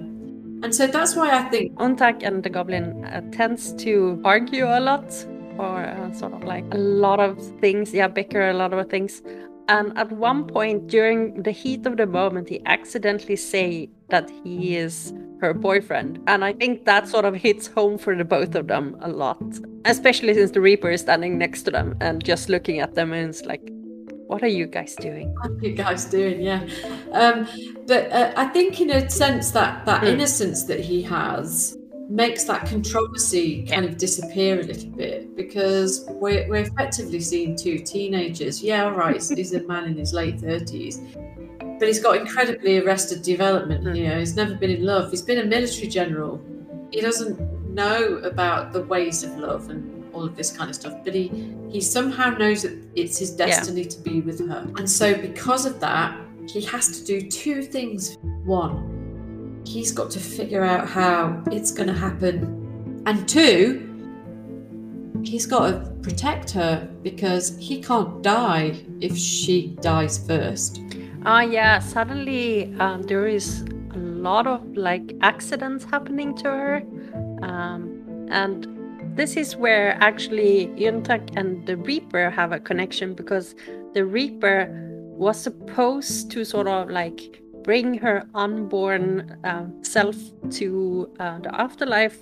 And so that's why I think Eun Tak and the Goblin uh, tends to argue a lot, or uh, sort of like a lot of things. Yeah, bicker a lot of things. And at one point during the heat of the moment, he accidentally say that he is her boyfriend. And I think that sort of hits home for the both of them a lot. Especially since the Reaper is standing next to them and just looking at them and it's like, what are you guys doing? What are you guys doing? Yeah, um, but uh, I think in a sense that that mm. innocence that he has makes that controversy kind of disappear a little bit because we're, we're effectively seeing two teenagers. Yeah, all right, he's a man in his late thirties, but he's got incredibly arrested development. Mm. You know, he's never been in love. He's been a military general. He doesn't know about the ways of love and all of this kind of stuff. But he he somehow knows that it's his destiny yeah. to be with her. And so because of that, he has to do two things. One, he's got to figure out how it's going to happen. And two, he's got to protect her because he can't die if she dies first. Ah, uh, yeah. Suddenly, um, there is a lot of like accidents happening to her, um, and this is where actually Eun Tak and the Reaper have a connection because the Reaper was supposed to sort of like bring her unborn uh, self to uh, the afterlife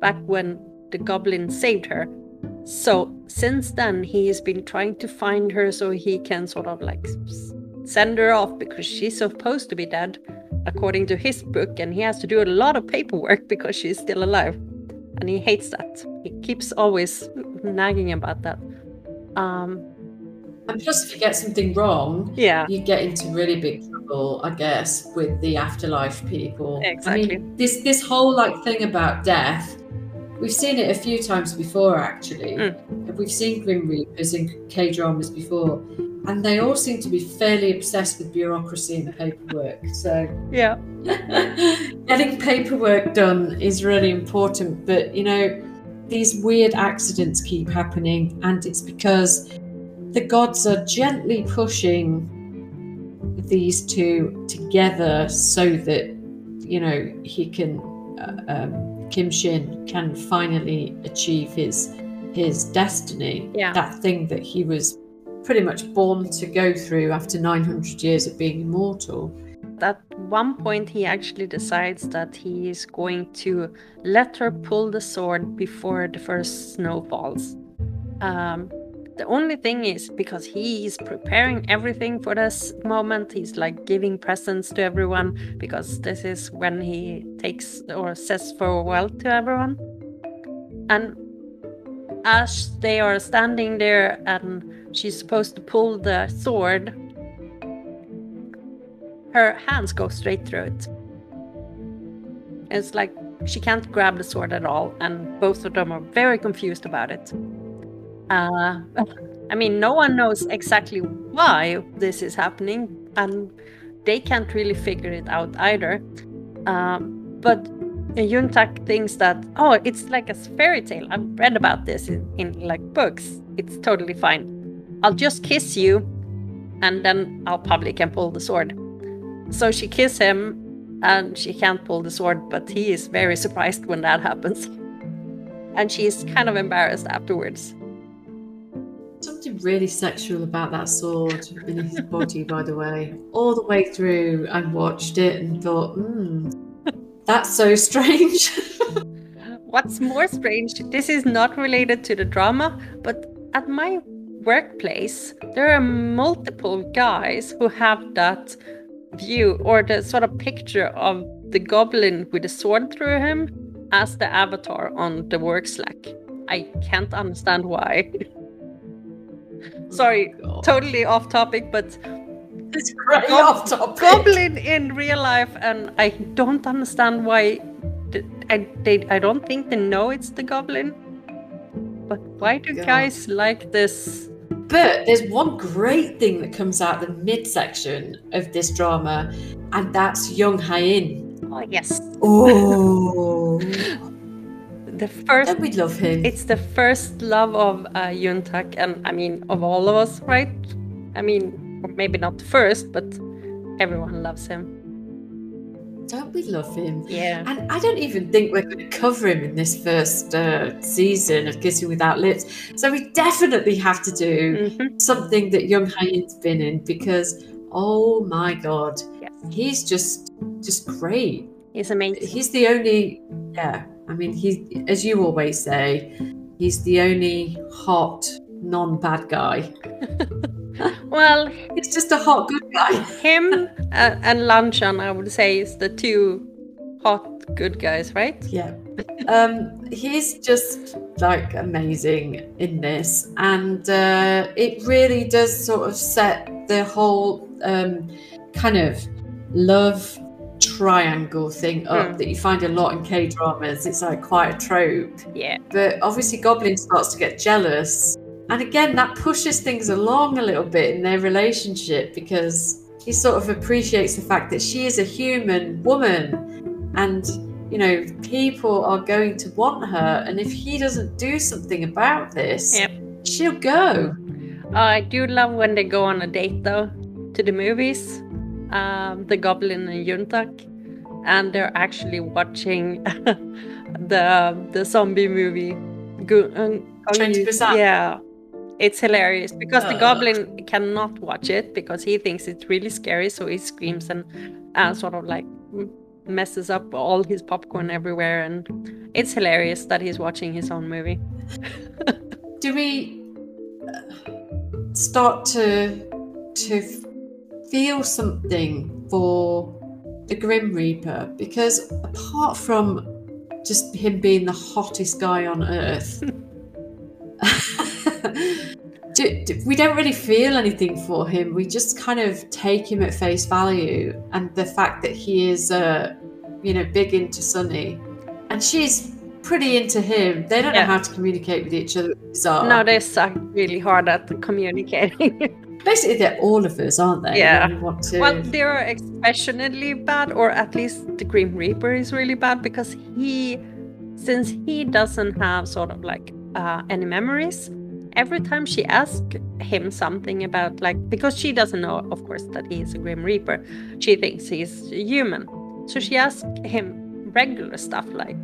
back when the goblin saved her. So since then, he has been trying to find her so he can sort of like send her off because she's supposed to be dead according to his book, and he has to do a lot of paperwork because she's still alive and he hates that. He keeps always nagging about that. Um, and plus, if you get something wrong, yeah, you get into really big trouble, I guess, with the afterlife people. Exactly. I mean, this this whole like thing about death. We've seen it a few times before, actually. Mm. We've seen Grim Reapers in K dramas before, and they all seem to be fairly obsessed with bureaucracy and paperwork. So yeah, getting paperwork done is really important. But you know, these weird accidents keep happening, and it's because the gods are gently pushing these two together so that you know he can uh, um, Kim Shin can finally achieve his his destiny. Yeah. That thing that he was pretty much born to go through after 900 years of being immortal. At one point, he actually decides that he is going to let her pull the sword before the first snow falls. Um, the only thing is because he is preparing everything for this moment, he's like giving presents to everyone because this is when he takes or says farewell to everyone. And as they are standing there and she's supposed to pull the sword, her hands go straight through it. It's like she can't grab the sword at all, and both of them are very confused about it. Uh, I mean, no one knows exactly why this is happening, and they can't really figure it out either. Um, but Eun Tak thinks that, oh, it's like a fairy tale. I've read about this in, in like books. It's totally fine. I'll just kiss you, and then I'll probably can pull the sword. So she kisses him, and she can't pull the sword, but he is very surprised when that happens. And she's kind of embarrassed afterwards. Something really sexual about that sword in his body, by the way. All the way through, I watched it and thought, hmm, that's so strange. What's more strange, this is not related to the drama, but at my workplace, there are multiple guys who have that view or the sort of picture of the goblin with a sword through him as the avatar on the work Slack. I can't understand why. sorry, oh totally off topic, but It's great Gob- off topic. Goblin in real life, and I don't understand why. th- I they, I don't think they know it's the Goblin. But why do God. guys like this? But there's one great thing that comes out the midsection of this drama, and that's Jung Hae-in. Oh yes, Oh, the first. don't we love him? It's the first love of uh, Eun Tak, and I mean of all of us, right? I mean, maybe not the first, but everyone loves him. don't we love him? Yeah. And I don't even think we're going to cover him in this first uh, season of Kissing Without Lips. So we definitely have to do Mhm. something that Jung Hae-in's been in because, oh my god, Yes. he's just just great. He's amazing. He's the only, yeah. I mean, he, as you always say, he's the only hot non-bad guy. Well, He's just a hot good guy. him uh, and Lanchan, I would say, is the two hot good guys, right? Yeah. Um, he's just like amazing in this, and uh, it really does sort of set the whole um, kind of love triangle thing up Mm. that you find a lot in K dramas. It's like quite a trope. Yeah. But obviously, Goblin starts to get jealous. And again, that pushes things along a little bit in their relationship because he sort of appreciates the fact that she is a human woman and, you know, people are going to want her. And if he doesn't do something about this, Yep. she'll go. I do love when they go on a date though to the movies, um, the Goblin and Eun Tak, and they're actually watching the the zombie movie. Go, um, Train to Busan. Yeah, it's hilarious because the Goblin cannot watch it because he thinks it's really scary, so he screams and uh, sort of like messes up all his popcorn everywhere, and it's hilarious that he's watching his own movie. do we uh, start to to feel something for the Grim Reaper? Because apart from just him being the hottest guy on earth, do, do- we don't really feel anything for him. We just kind of take him at face value, and the fact that he is, uh, you know, big into Sunny, and she's pretty into him. They don't Yeah. know how to communicate with each other. Bizarre. No, they suck really hard at communicating. Basically, they're all of us, aren't they? Yeah. To. well, they're especially bad, or at least the Grim Reaper is really bad because he, since he doesn't have sort of like uh, any memories, every time she asks him something about like because she doesn't know, of course, that he is a Grim Reaper, she thinks he's human. So she asks him regular stuff like,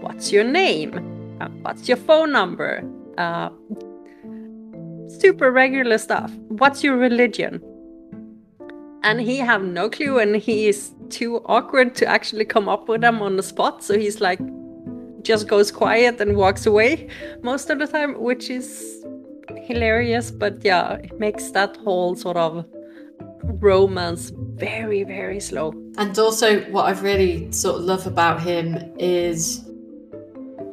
"What's your name? Uh, what's your phone number?" Uh, super regular stuff. What's your religion? And he have no clue, and he is too awkward to actually come up with them on the spot. So he's like, just goes quiet and walks away most of the time, which is hilarious. But yeah, it makes that whole sort of romance very, very slow. And also, what I really sort of love about him is,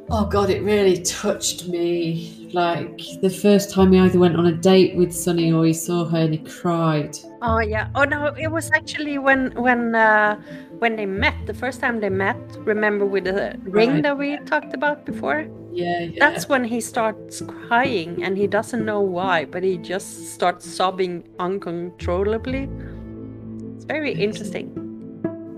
oh god, it really touched me. Like the first time he either went on a date with Sunny or he saw her and he cried. Oh yeah. Oh no, it was actually when when uh, when they met the first time they met. Remember with the ring Right. that we talked about before? Yeah, yeah. That's when he starts crying and he doesn't know why, but he just starts sobbing uncontrollably. It's very interesting.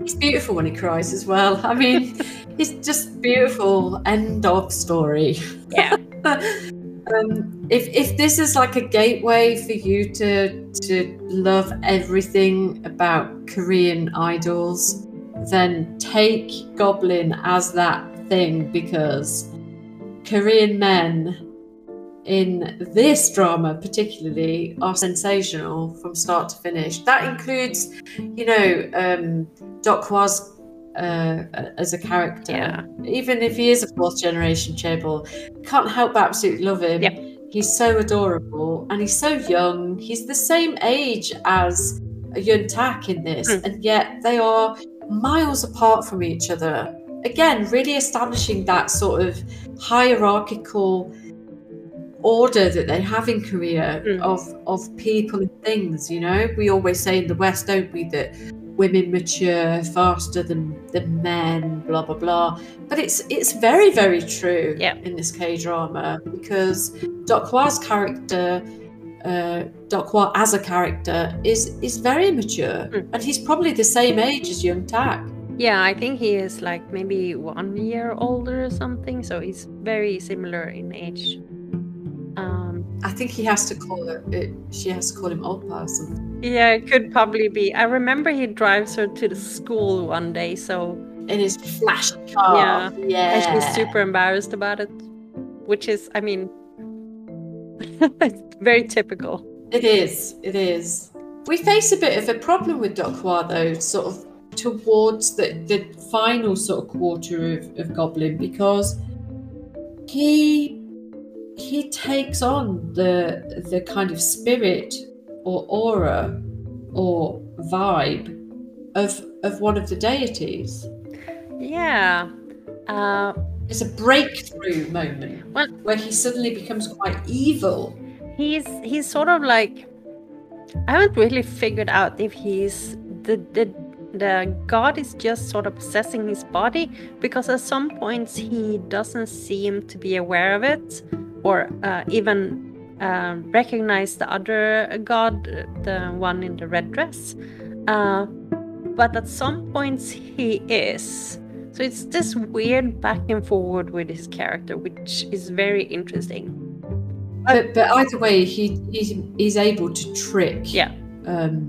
It's beautiful when he cries as well. I mean, it's just beautiful. End of story. Yeah. um, if if this is like a gateway for you to to love everything about Korean idols, then take Goblin as that thing because Korean men in this drama particularly are sensational from start to finish. That includes, you know, um, Deok Hwa's uh, as a character. Yeah. Even if he is a fourth generation chaebol, can't help but absolutely love him. Yep. He's so adorable and he's so young. He's the same age as Eun Tak in this, Mm. and yet they are miles apart from each other. Again, really establishing that sort of hierarchical order that they have in Korea Mm. of of people and things. You know, we always say in the West, don't we, that women mature faster than than men, blah blah blah. But it's it's very very true Yeah. in this K drama because Deok Hwa's character. Uh, Deok Hwa as a character is is very mature, Mm. and he's probably the same age as Eun Tak. Yeah, I think he is like maybe one year older or something, so he's very similar in age. I think he has to call her. It, she has to call him old person. yeah, it could probably be. I remember he drives her to the school one day, so in his flashy car. Yeah. yeah. and she's super embarrassed about it, which is, I mean, very typical. It is. It is. We face a bit of a problem with Deok Hwa though, sort of towards the the final sort of quarter of, of Goblin because he he takes on the the kind of spirit or aura or vibe of of one of the deities. Yeah. Uh, It's a breakthrough moment Well- where he suddenly becomes quite evil. he's he's sort of like I haven't really figured out if he's the the the god is just sort of possessing his body because at some points he doesn't seem to be aware of it or uh, even uh, recognize the other god, the one in the red dress. Uh, but at some points he is. So it's this weird back and forward with his character, which is very interesting. But, but either way, he he's, he's able to trick Yeah. um,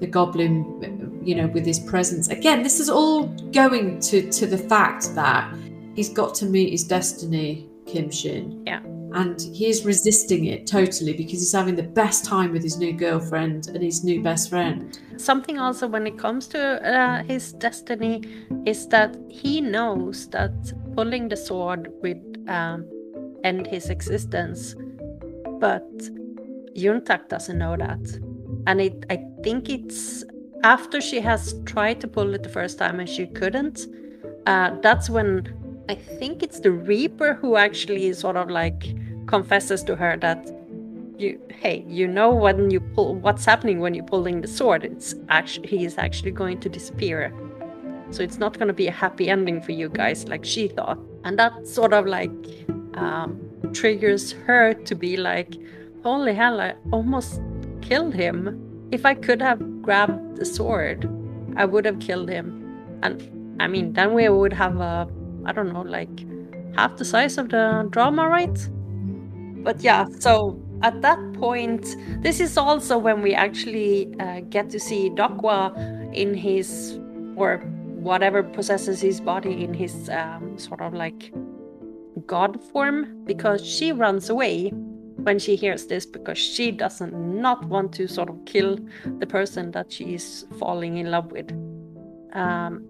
the goblin, you know, with his presence. Again, this is all going to to the fact that he's got to meet his destiny, Kim Shin. Yeah. And he's resisting it totally because he's having the best time with his new girlfriend and his new best friend. Something also when it comes to uh, his destiny is that he knows that pulling the sword would um, end his existence, but Eun Tak doesn't know that, and it I think it's after she has tried to pull it the first time and she couldn't. Uh, that's when I think it's the Reaper who actually sort of like confesses to her that you hey you know when you pull what's happening when you're pulling the sword. It's actually he is actually going to disappear. So it's not going to be a happy ending for you guys like she thought. And that sort of like um, triggers her to be like holy hell i almost killed him. If i could have grabbed the sword i would have killed him. And i mean then we would have a i don't know like half the size of the drama right? But yeah so at that point this is also when we actually uh, get to see Deok Hwa in his or whatever possesses his body in his um, sort of like god form because she runs away when she hears this because she doesn't not want to sort of kill the person that she is falling in love with. Um,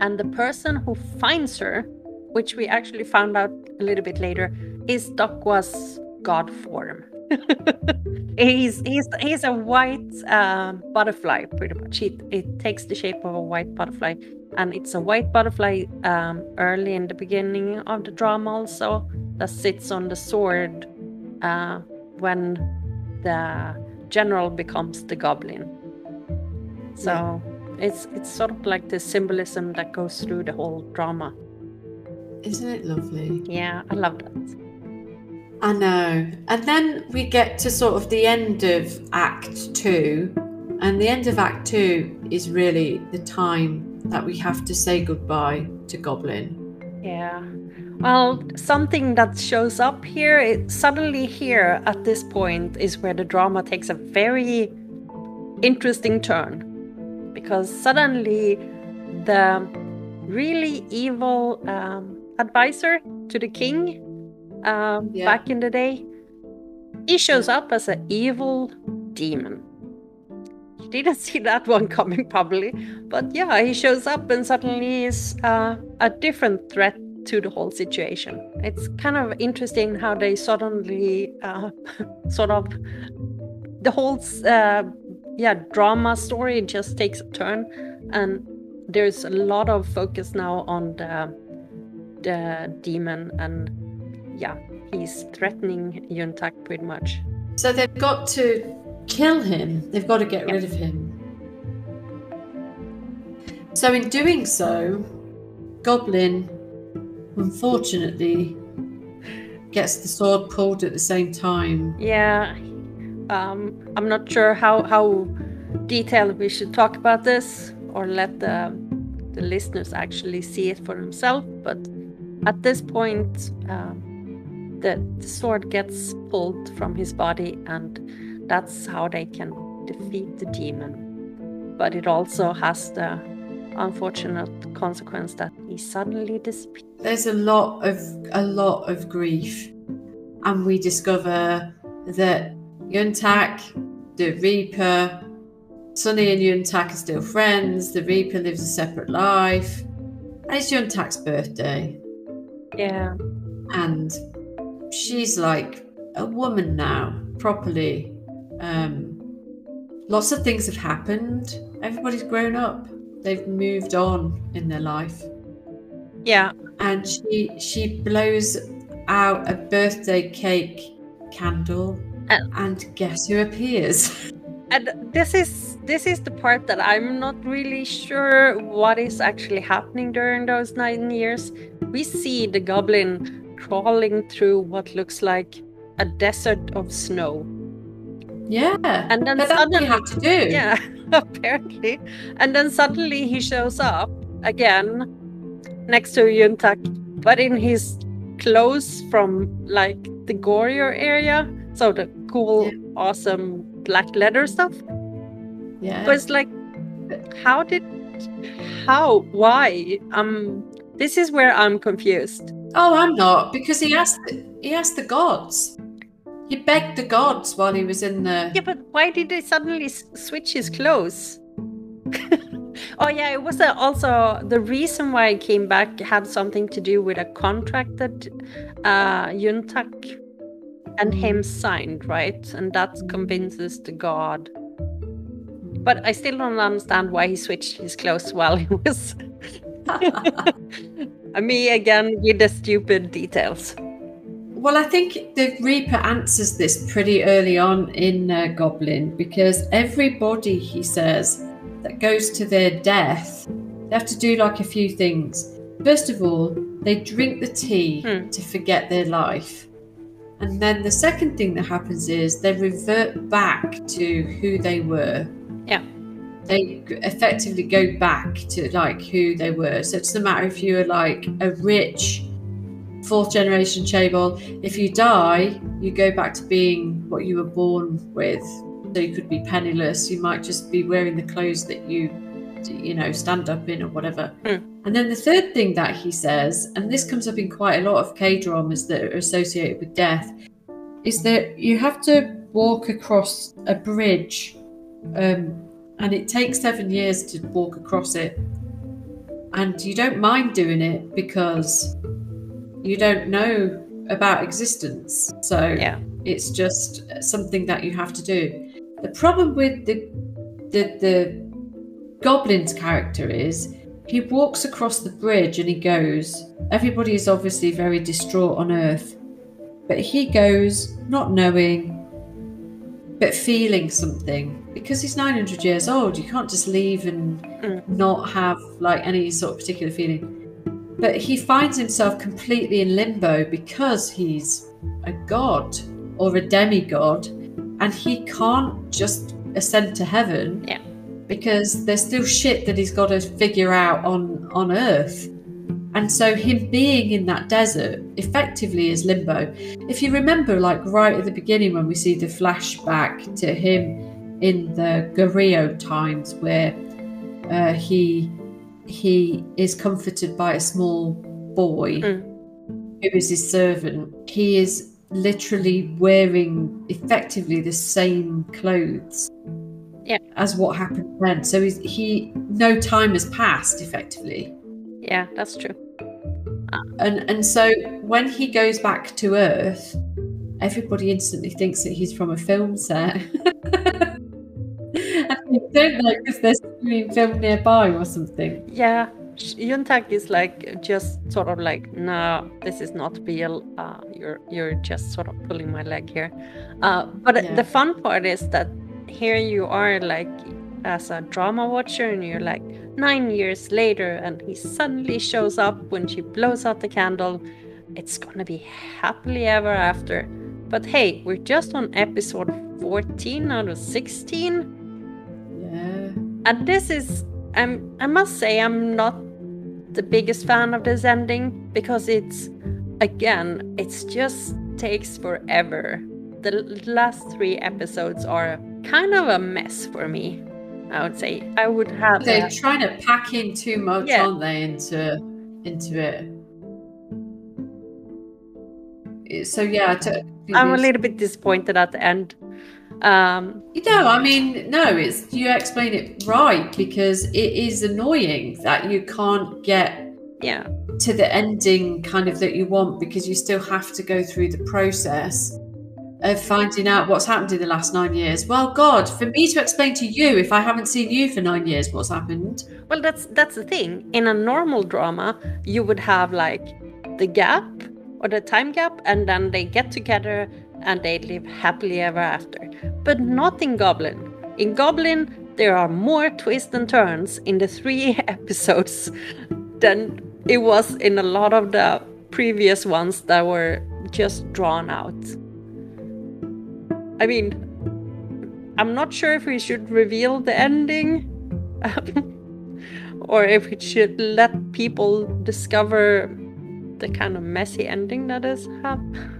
and the person who finds her which we actually found out a little bit later is Deok Hwa's god form. he's he's he's a white uh, butterfly, pretty much. He, it takes the shape of a white butterfly, and it's a white butterfly um, early in the beginning of the drama, also that sits on the sword uh, when the general becomes the goblin. So it's it's sort of like the symbolism that goes through the whole drama. Isn't it lovely? Yeah, I love that. I know. And then we get to sort of the end of Act Two. And the end of Act Two is really the time that we have to say goodbye to Goblin. Yeah. Well, something that shows up here, it, suddenly here at this point is where the drama takes a very interesting turn. Because suddenly the really evil um, advisor to the king um, Yeah. back in the day, he shows up as an evil demon. You didn't see that one coming, probably. But yeah, he shows up and suddenly is uh, a different threat to the whole situation. It's kind of interesting how they suddenly uh, sort of the whole uh, yeah drama story just takes a turn, and there's a lot of focus now on the the demon and yeah, he's threatening Eun Tak pretty much. So they've got to kill him. They've got to get Yeah. rid of him. So in doing so, Goblin unfortunately gets the sword pulled at the same time. Yeah, um, I'm not sure how how detailed we should talk about this or let the the listeners actually see it for themselves. But at this point, um, the, the sword gets pulled from his body, and that's how they can defeat the demon. But it also has the unfortunate consequence that he suddenly disappears. There's a lot of a lot of grief, and we discover that Eun Tak, the Reaper, Sunny and Eun Tak are still friends. The Reaper lives a separate life, and it's Eun Tak's birthday. Yeah. and she's like a woman now properly. Um lots of things have happened. Everybody's grown up. They've moved on in their life. Yeah, and she she blows out a birthday cake candle Uh. and guess who appears? And this is this is the part that i'm not really sure what is actually happening during those nine years. We see the goblin crawling through what looks like a desert of snow. Yeah and then but that's what suddenly have to do. Yeah apparently. And then suddenly he shows up again next to Eun Tak but in his clothes from like the Goryeo area. So the cool Yeah. awesome black leather stuff? Yeah. But it's like how did how why? Um this is where i'm confused. Oh i'm not because he asked he asked the gods. He begged the gods while he was in the yeah but why did they suddenly s- switch his clothes? Oh yeah it was uh, also the reason why i came back had something to do with a contract that uh Eun Tak and him signed right and that convinces the god but i still don't understand why he switched his clothes while he was me again with the stupid details Well, I think the Reaper answers this pretty early on in uh, Goblin because everybody, he says, that goes to their death, they have to do like a few things. First of all, they drink the tea Hmm. to forget their life. And then the second thing that happens is they revert back to who they were. Yeah. They effectively go back to like who they were. So it doesn't matter if you were like a rich fourth generation chaebol. If you die, you go back to being what you were born with. So you could be penniless. You might just be wearing the clothes that you, you know, stand up in or whatever. Hmm. And then the third thing that he says, and this comes up in quite a lot of K dramas that are associated with death, is that you have to walk across a bridge, um, and it takes seven years to walk across it. And you don't mind doing it because you don't know about existence. So yeah it's just something that you have to do. The problem with the the, the goblin's character is he walks across the bridge and he goes. Everybody is obviously very distraught on Earth, but he goes not knowing, but feeling something because he's 900 years old. You can't just leave and Mm. not have like any sort of particular feeling. But he finds himself completely in limbo because he's a god or a demigod and he can't just ascend to heaven Yeah. Because there's still shit that he's got to figure out on on earth. And so him being in that desert effectively is limbo. If you remember like right at the beginning when we see the flashback to him in the Goryeo times where uh, he he is comforted by a small boy Mm. who is his servant. He is literally wearing effectively the same clothes Yeah. as what happened then so he's, he no time has passed effectively yeah that's true and and so when he goes back to earth everybody instantly thinks that he's from a film set and they don't know because they're being filmed nearby or something Yeah, Eun Tak is like just sort of like, no, this is not real. Uh, you're you're just sort of pulling my leg here. Uh, but yeah. the fun part is that here you are like as a drama watcher, and you're like nine years later, and he suddenly shows up when she blows out the candle. It's gonna be happily ever after. But hey, we're just on episode 14 out of 16. Yeah. And this is I'm I must say I'm not the biggest fan of this ending because it's again it's just takes forever. The last three episodes are kind of a mess for me. I would say I would have. They're a... trying to pack in too much, yeah. aren't they, into into it? So yeah, to, I'm a little bit disappointed at the end. Um, you know, I mean, no, it's you explain it right because it is annoying that you can't get yeah to the ending kind of that you want because you still have to go through the process of finding out what's happened in the last nine years. Well, God, for me to explain to you if I haven't seen you for nine years what's happened. Well, that's that's the thing. In a normal drama, you would have like the gap or the time gap, and then they get together and they live happily ever after. But not in Goblin. In Goblin, there are more twists and turns in the three episodes than it was in a lot of the previous ones that were just drawn out. I mean, I'm not sure if we should reveal the ending or if we should let people discover the kind of messy ending that is happening.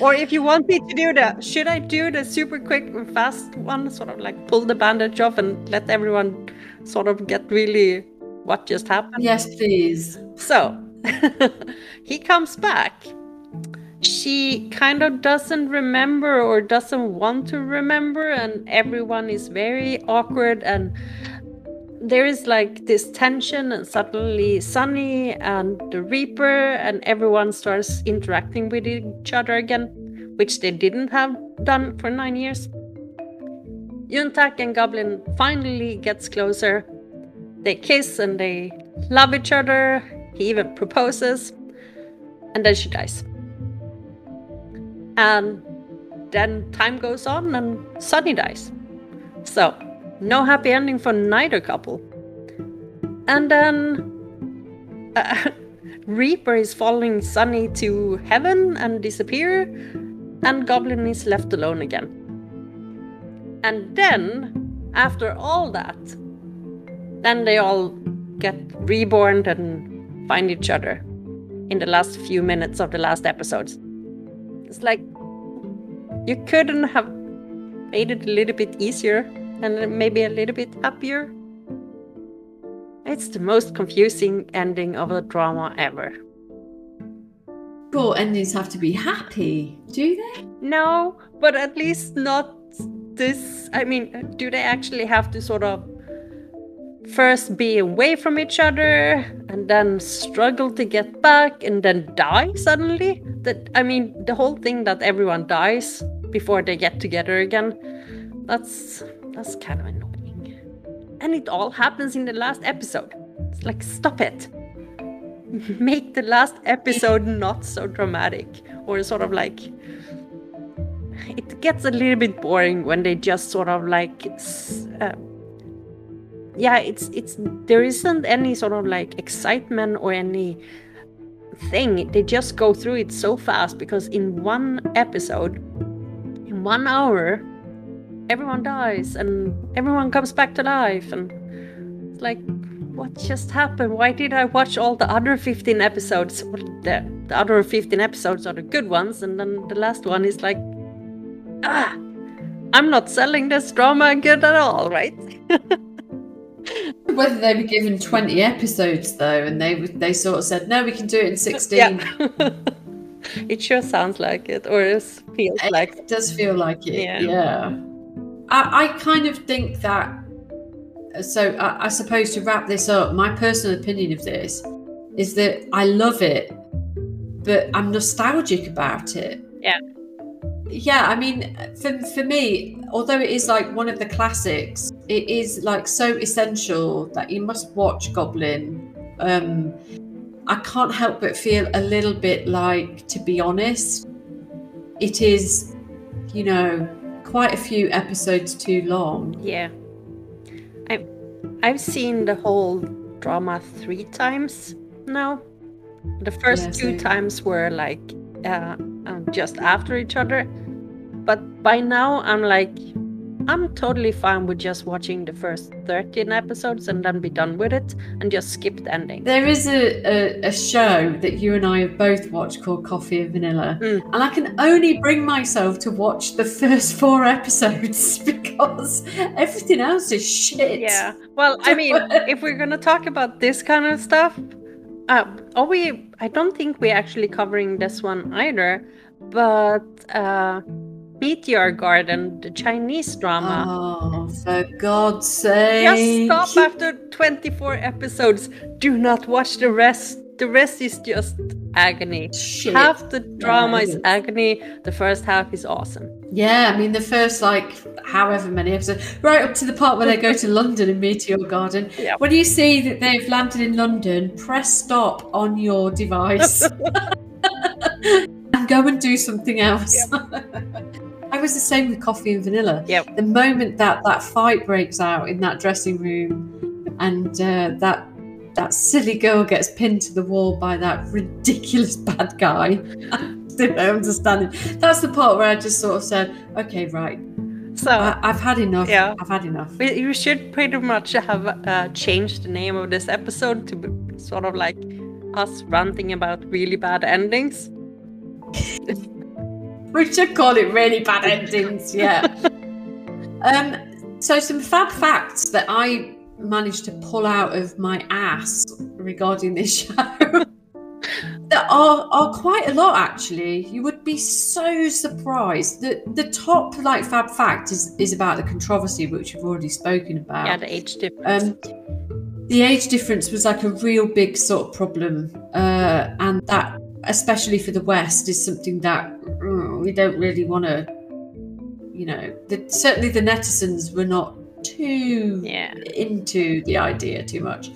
Or if you want me to do that, should I do the super quick and fast one? Sort of like pull the bandage off and let everyone sort of get really what just happened? Yes, please. So he comes back. She kind of doesn't remember or doesn't want to remember, and everyone is very awkward and there is like this tension and suddenly Sunny and the Reaper and everyone starts interacting with each other again, which they didn't have done for nine years. Eun Tak and Goblin finally gets closer. They kiss and they love each other. He even proposes. And then she dies. And then time goes on and Sunny dies. So no happy ending for neither couple. And then uh, Reaper is following Sunny to heaven and disappear, and Goblin is left alone again. And then, after all that, then they all get reborn and find each other in the last few minutes of the last episodes. It's like you couldn't have made it a little bit easier and maybe a little bit happier. It's the most confusing ending of a drama ever. But endings have to be happy, do they? No, but at least not this. I mean, do they actually have to sort of first be away from each other and then struggle to get back and then die suddenly? That I mean, the whole thing that everyone dies before they get together again. That's that's kind of annoying. And it all happens in the last episode. It's like, stop it. Make the last episode not so dramatic. Or sort of like. It gets a little bit boring when they just sort of like. Uh, yeah, it's it's there isn't any sort of like excitement or any thing. They just go through it so fast because in one episode, in one hour, everyone dies and everyone comes back to life. And it's like what just happened? Why did i watch all the other 15 episodes? The, the other 15 episodes are the good ones and then the last one is like ah i'm not selling this drama good at all right whether they were given 20 episodes though and they they sort of said no we can do it in 16 yeah. it sure sounds like it or it feels it like it does feel like it yeah, yeah. I, I kind of think that. So I, I suppose to wrap this up, my personal opinion of this is that I love it, but I'm nostalgic about it. Yeah. Yeah, I mean, for, for me, although it is like one of the classics, it is like so essential that you must watch Goblin. Um, I can't help but feel a little bit like, to be honest, it is, you know, quite a few episodes too long. Yeah. I've, I've seen the whole drama three times now. The first Yeah, two times were like uh, uh, just after each other. But by now, I'm like, I'm totally fine with just watching the first 13 episodes and then be done with it and just skip the ending. There is a, a, a show that you and I have both watched called Coffee and Vanilla, Mm. and I can only bring myself to watch the first four episodes because everything else is shit. Yeah. Well, I mean, if we're gonna talk about this kind of stuff, uh, are we? I don't think we're actually covering this one either. But uh, Meteor Garden, the Chinese drama. Oh, for God's sake! Just stop after 24 episodes. Do not watch the rest. The rest is just agony. Shit. Half the drama it is agony. The first half is awesome. Yeah, I mean the first like however many episodes, right up to the part where they go to London in Meteor Garden. Yeah. When you see that they've landed in London, press stop on your device and go and do something else. I was the same with coffee and vanilla. Yep. The moment that that fight breaks out in that dressing room, and uh, that that silly girl gets pinned to the wall by that ridiculous bad guy. I don't understand it. That's the part where I just sort of said, "Okay, right, So I, I've had enough. Yeah. I've had enough." we, you should pretty much have uh, changed the name of this episode to be sort of like us ranting about really bad endings. We should call it really bad endings. Yeah. um. So some fab facts that I managed to pull out of my ass regarding this show. There are, are quite a lot actually. You would be so surprised. The the top like fab fact is, is about the controversy which we've already spoken about. Yeah, the age difference. Um, the age difference was like a real big sort of problem, uh, and that, especially for the West, is something that mm, we don't really want to. You know, the, certainly the netizens were not too yeah. into the idea too much.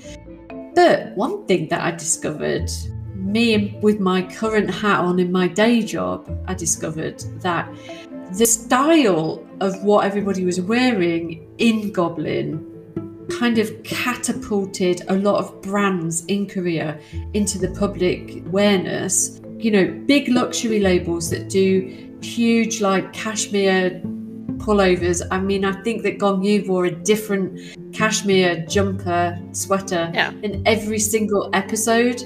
But one thing that I discovered, me with my current hat on in my day job, I discovered that the style of what everybody was wearing in Goblin kind of catapulted a lot of brands in Korea into the public awareness. You know, big luxury labels that do huge, like cashmere pullovers. I mean, I think that Gong Yu wore a different cashmere jumper sweater Yeah. in every single episode,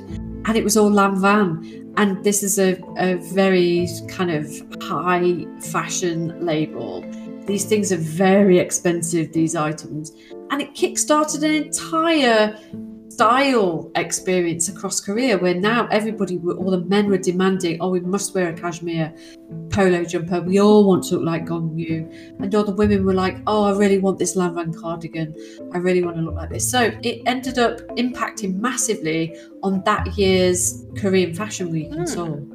and it was all Lanvin. And this is a, a very kind of high fashion label. These things are very expensive, these items. And it kickstarted an entire style experience across Korea where now everybody, all the men were demanding, oh, we must wear a cashmere polo jumper. We all want to look like Gong Yu. And all the women were like, oh, I really want this Lanvin cardigan. I really want to look like this. So it ended up impacting massively on that year's Korean Fashion Week in Hmm. Seoul.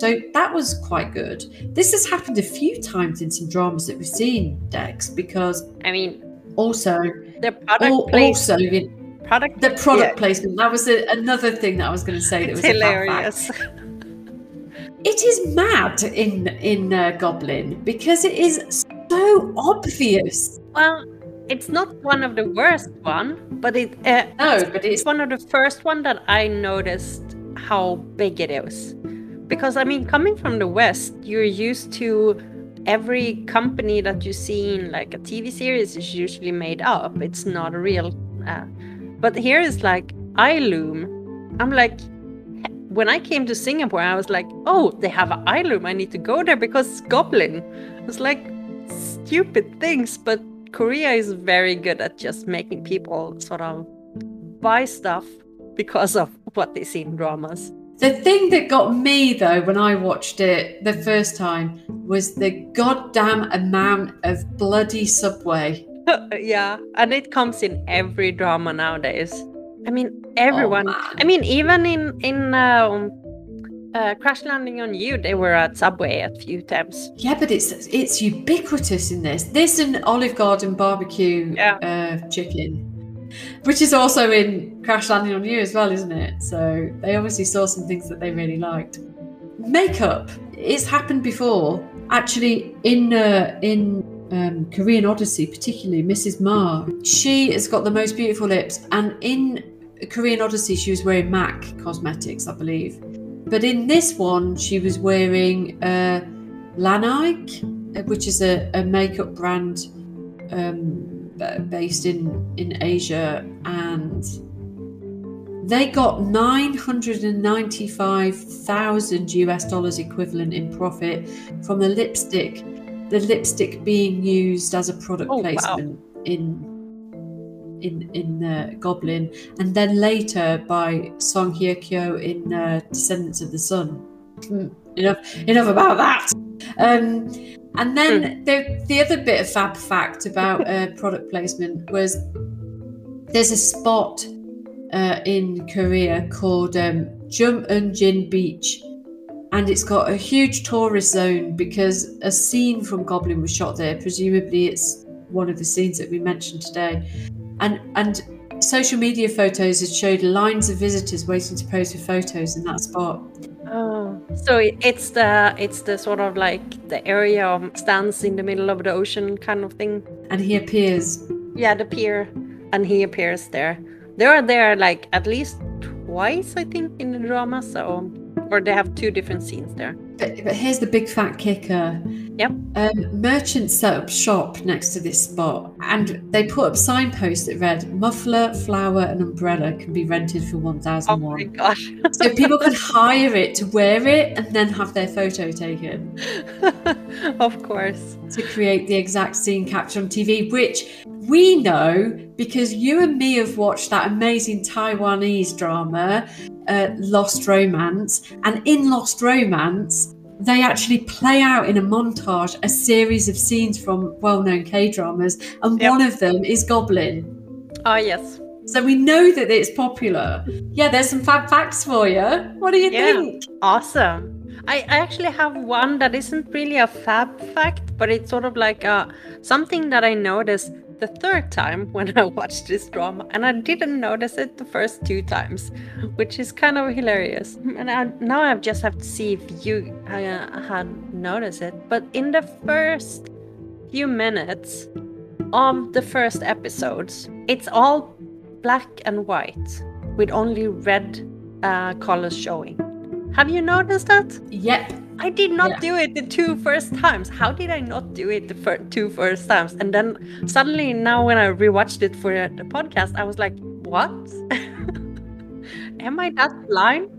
So that was quite good. This has happened a few times in some dramas that we've seen, Dex, because I mean, also, the product al- also you- product the product Yeah. placement. That was a, another thing that I was going to say. That it's was a fab fact. hilarious. It is mad in in uh, Goblin because it is so obvious. Well, it's not one of the worst one, but it uh, No, but it's it's one of the first one that I noticed how big it is. Because I mean, coming from the West, you're used to every company that you see in like a TV series is usually made up. It's not a real. Uh, but here is like iLoom. I'm like, when I came to Singapore, I was like, oh, they have iLoom. I need to go there because Goblin. It's like stupid things, but Korea is very good at just making people sort of buy stuff because of what they see in dramas. the thing that got me though when I watched it the first time was the goddamn amount of bloody subway. yeah, and it comes in every drama nowadays. I mean, everyone. Oh. I mean, even in in um, uh, Crash Landing on You, they were at Subway a few times. Yeah, but it's it's ubiquitous in this. This and Olive Garden barbecue Yeah. uh, chicken, which is also in Crash Landing on You as well, isn't it? So they obviously saw some things that they really liked. Makeup. It's happened before. Actually, in uh, in um, Korean Odyssey, particularly Mrs. Ma, she has got the most beautiful lips, and in Korean Odyssey, she was wearing MAC cosmetics, I believe. But in this one, she was wearing uh, Laneige, uh, which is a, a makeup brand um, based in, in Asia. And they got 995,000 US dollars equivalent in profit from the lipstick, the lipstick being used as a product Oh, wow. placement in in in uh, Goblin, and then later by Song Hye Kyo in uh, Descendants of the Sun. Mm, enough, enough about that. Um, and then the the other bit of fab fact about uh, product placement was there's a spot uh, in Korea called um, Jung Beach. And it's got a huge tourist zone because a scene from Goblin was shot there. Presumably, it's one of the scenes that we mentioned today and and social media photos had showed lines of visitors waiting to pose for photos in that spot. Oh, so it's the it's the sort of like the area of stands in the middle of the ocean kind of thing. And he appears. Yeah, the pier, and he appears there. They are there like at least twice, I think, in the drama. So, or they have two different scenes there. But, but here's the big fat kicker. Yep. Um, merchants set up shop next to this spot and they put up signposts that read muffler, flower, and umbrella can be rented for Oh my gosh! so people could hire it to wear it and then have their photo taken. of course. to create the exact scene captured on TV, which we know because you and me have watched that amazing Taiwanese drama, uh, Lost Romance. And in Lost Romance, they actually play out in a montage a series of scenes from well known K dramas, and Yep. one of them is Goblin. Oh yes. So we know that it's popular. Yeah, there's some fab facts for you. What do you Yeah. think? Awesome. I, I actually have one that isn't really a fab fact, but it's sort of like uh, something that I noticed the third time when I watched this drama, and I didn't notice it the first two times, which is kind of hilarious. And I, now I just have to see if you uh, had noticed it. But in the first few minutes of the first episodes, it's all black and white with only red uh, colors showing. Have you noticed that? Yep. I did not Yeah. do it the two first times. How did I not do it the fir- two first times? And then suddenly, now when I rewatched it for the podcast, I was like, what? Am I that blind?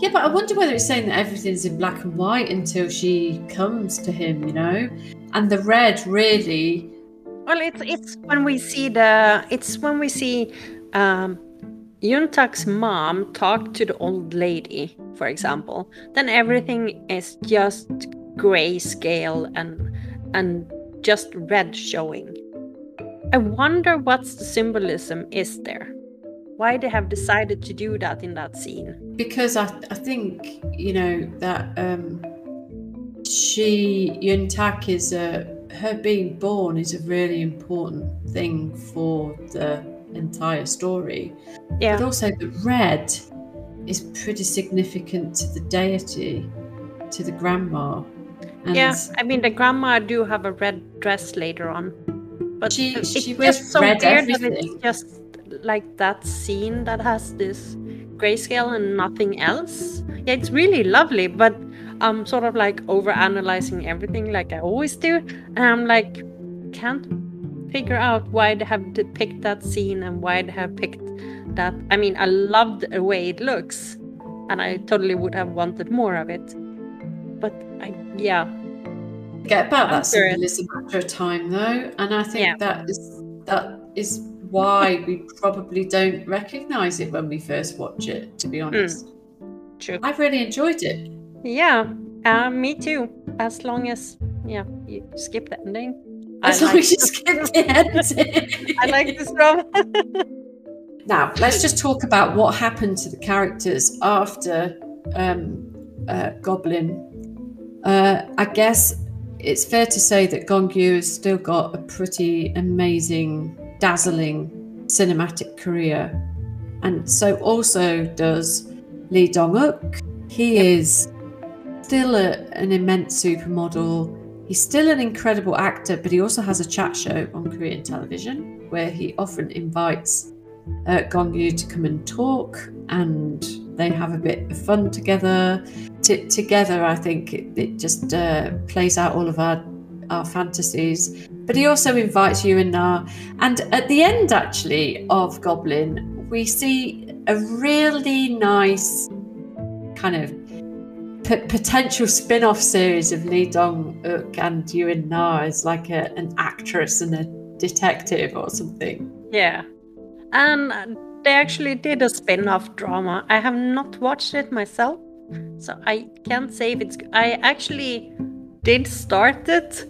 Yeah, but I wonder whether it's saying that everything's in black and white until she comes to him, you know? And the red really Well, it's it's when we see the it's when we see um, Eun Tak's mom talk to the old lady, for example. Then everything is just grayscale and and just red showing. I wonder what's the symbolism is there. Why they have decided to do that in that scene. because I, I think, you know, that um she Eun Tak is a her being born is a really important thing for the entire story. Yeah. But also the red is pretty significant to the deity, to the grandma. And Yeah, I mean the grandma do have a red dress later on, but She- it's she wears just so red weird that everything. it's just like that scene that has this grayscale and nothing else. Yeah, it's really lovely, but I'm sort of like over analyzing everything like I always do, and I'm like can't figure out why they have picked that scene and why they have picked that. I mean, I loved the way it looks, and I totally would have wanted more of it. But I, yeah, get about that I'm curious. symbolism after a time though and i think Yeah. that is that is why we probably don't recognize it when we first watch it to be Hmm. honest true. i've really enjoyed it Yeah, uh, me too. As long as yeah, you skip the ending. As I long like, as you skip the ending I like this drama. now let's just talk about what happened to the characters after um uh, Goblin, uh, I guess it's fair to say that Gong Yoo has still got a pretty amazing, dazzling cinematic career. And so also does Lee Dong-uk. He is still a, an immense supermodel. He's still an incredible actor, but he also has a chat show on Korean television where he often invites uh, Gong Yoo to come and talk, and they have a bit of fun together. T- together, I think it, it just uh, plays out all of our our fantasies. But he also invites Yu In Na, and at the end, actually, of Goblin, we see a really nice kind of p- potential spin-off series of Lee Dong Wook and In Na as like a, an actress and a detective or something. Yeah. And they actually did a spin off drama. I have not watched it myself, so I can't say if it's. I actually did start it,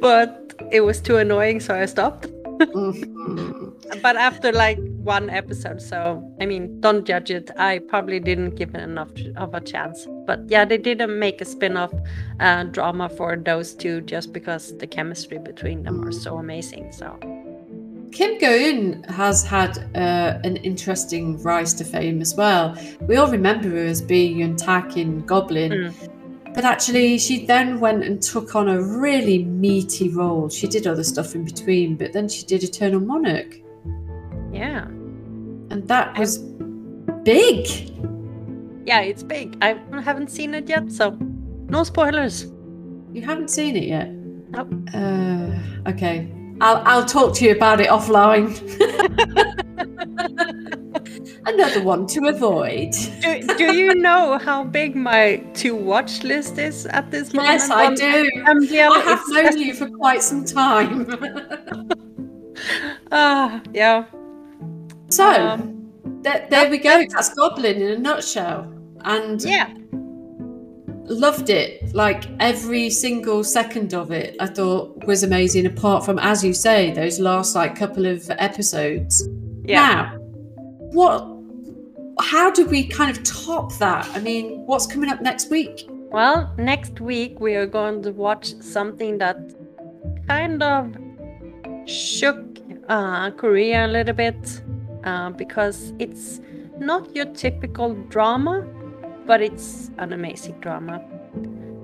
but it was too annoying, so I stopped. Mhm. but after like one episode, so I mean, don't judge it. I probably didn't give it enough of a chance. But yeah, they didn't make a spin off uh, drama for those two just because the chemistry between them are so amazing. So. Kim Go Eun has had uh, an interesting rise to fame as well. We all remember her as being Eun Tak in Goblin, Mm. But actually, she then went and took on a really meaty role. She did other stuff in between, but then she did Eternal Monarch, Yeah. and that was big. Yeah, it's big. I haven't seen it yet, so no spoilers. You haven't seen it yet? Nope. Uh, okay. I'll, I'll talk to you about it offline. Another one to avoid. Do, do you know how big my to watch list is at this moment? Yes, I do. MDL? I have known you for quite some time. Ah, yeah. so, Um, there, there we go. That's Goblin in a nutshell. And yeah. loved it. Like every single second of it, I thought was amazing. Apart from, as you say, those last like couple of episodes. Yeah. Now, what? How do we kind of top that? I mean, what's coming up next week? Well, next week we are going to watch something that kind of shook uh, Korea a little bit uh, because it's not your typical drama, but it's an amazing drama.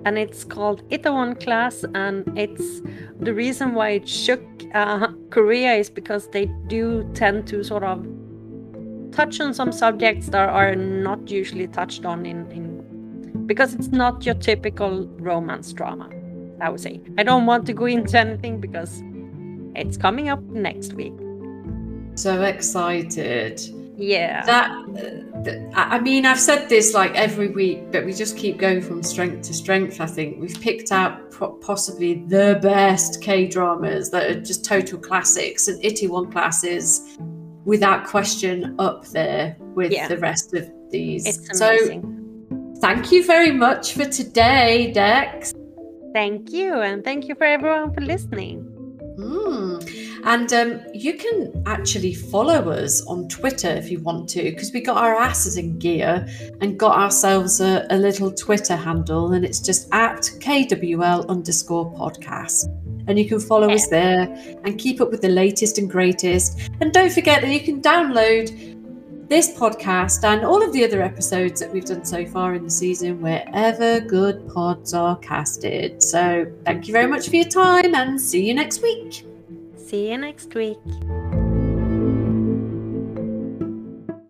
And it's called Itaewon Class, and it's the reason why it shook uh, Korea is because they do tend to sort of touch on some subjects that are not usually touched on in, in because it's not your typical romance drama i would say i don't want to go into anything because it's coming up next week So excited. yeah That, th- I mean, I've said this like every week, but we just keep going from strength to strength. I think we've picked out po- possibly the best K dramas that are just total classics, and Itaewon Class is without question up there with Yeah. the rest of these. it's so, thank you very much for today, Dex. thank you and thank you for everyone for listening Mm. And um, you can actually follow us on Twitter if you want to, because we got our asses in gear and got ourselves a, a little Twitter handle, and it's just at KWL underscore podcast. And you can follow us there and keep up with the latest and greatest. And don't forget that you can download this podcast and all of the other episodes that we've done so far in the season wherever good pods are casted. So thank you very much for your time and see you next week. see you next week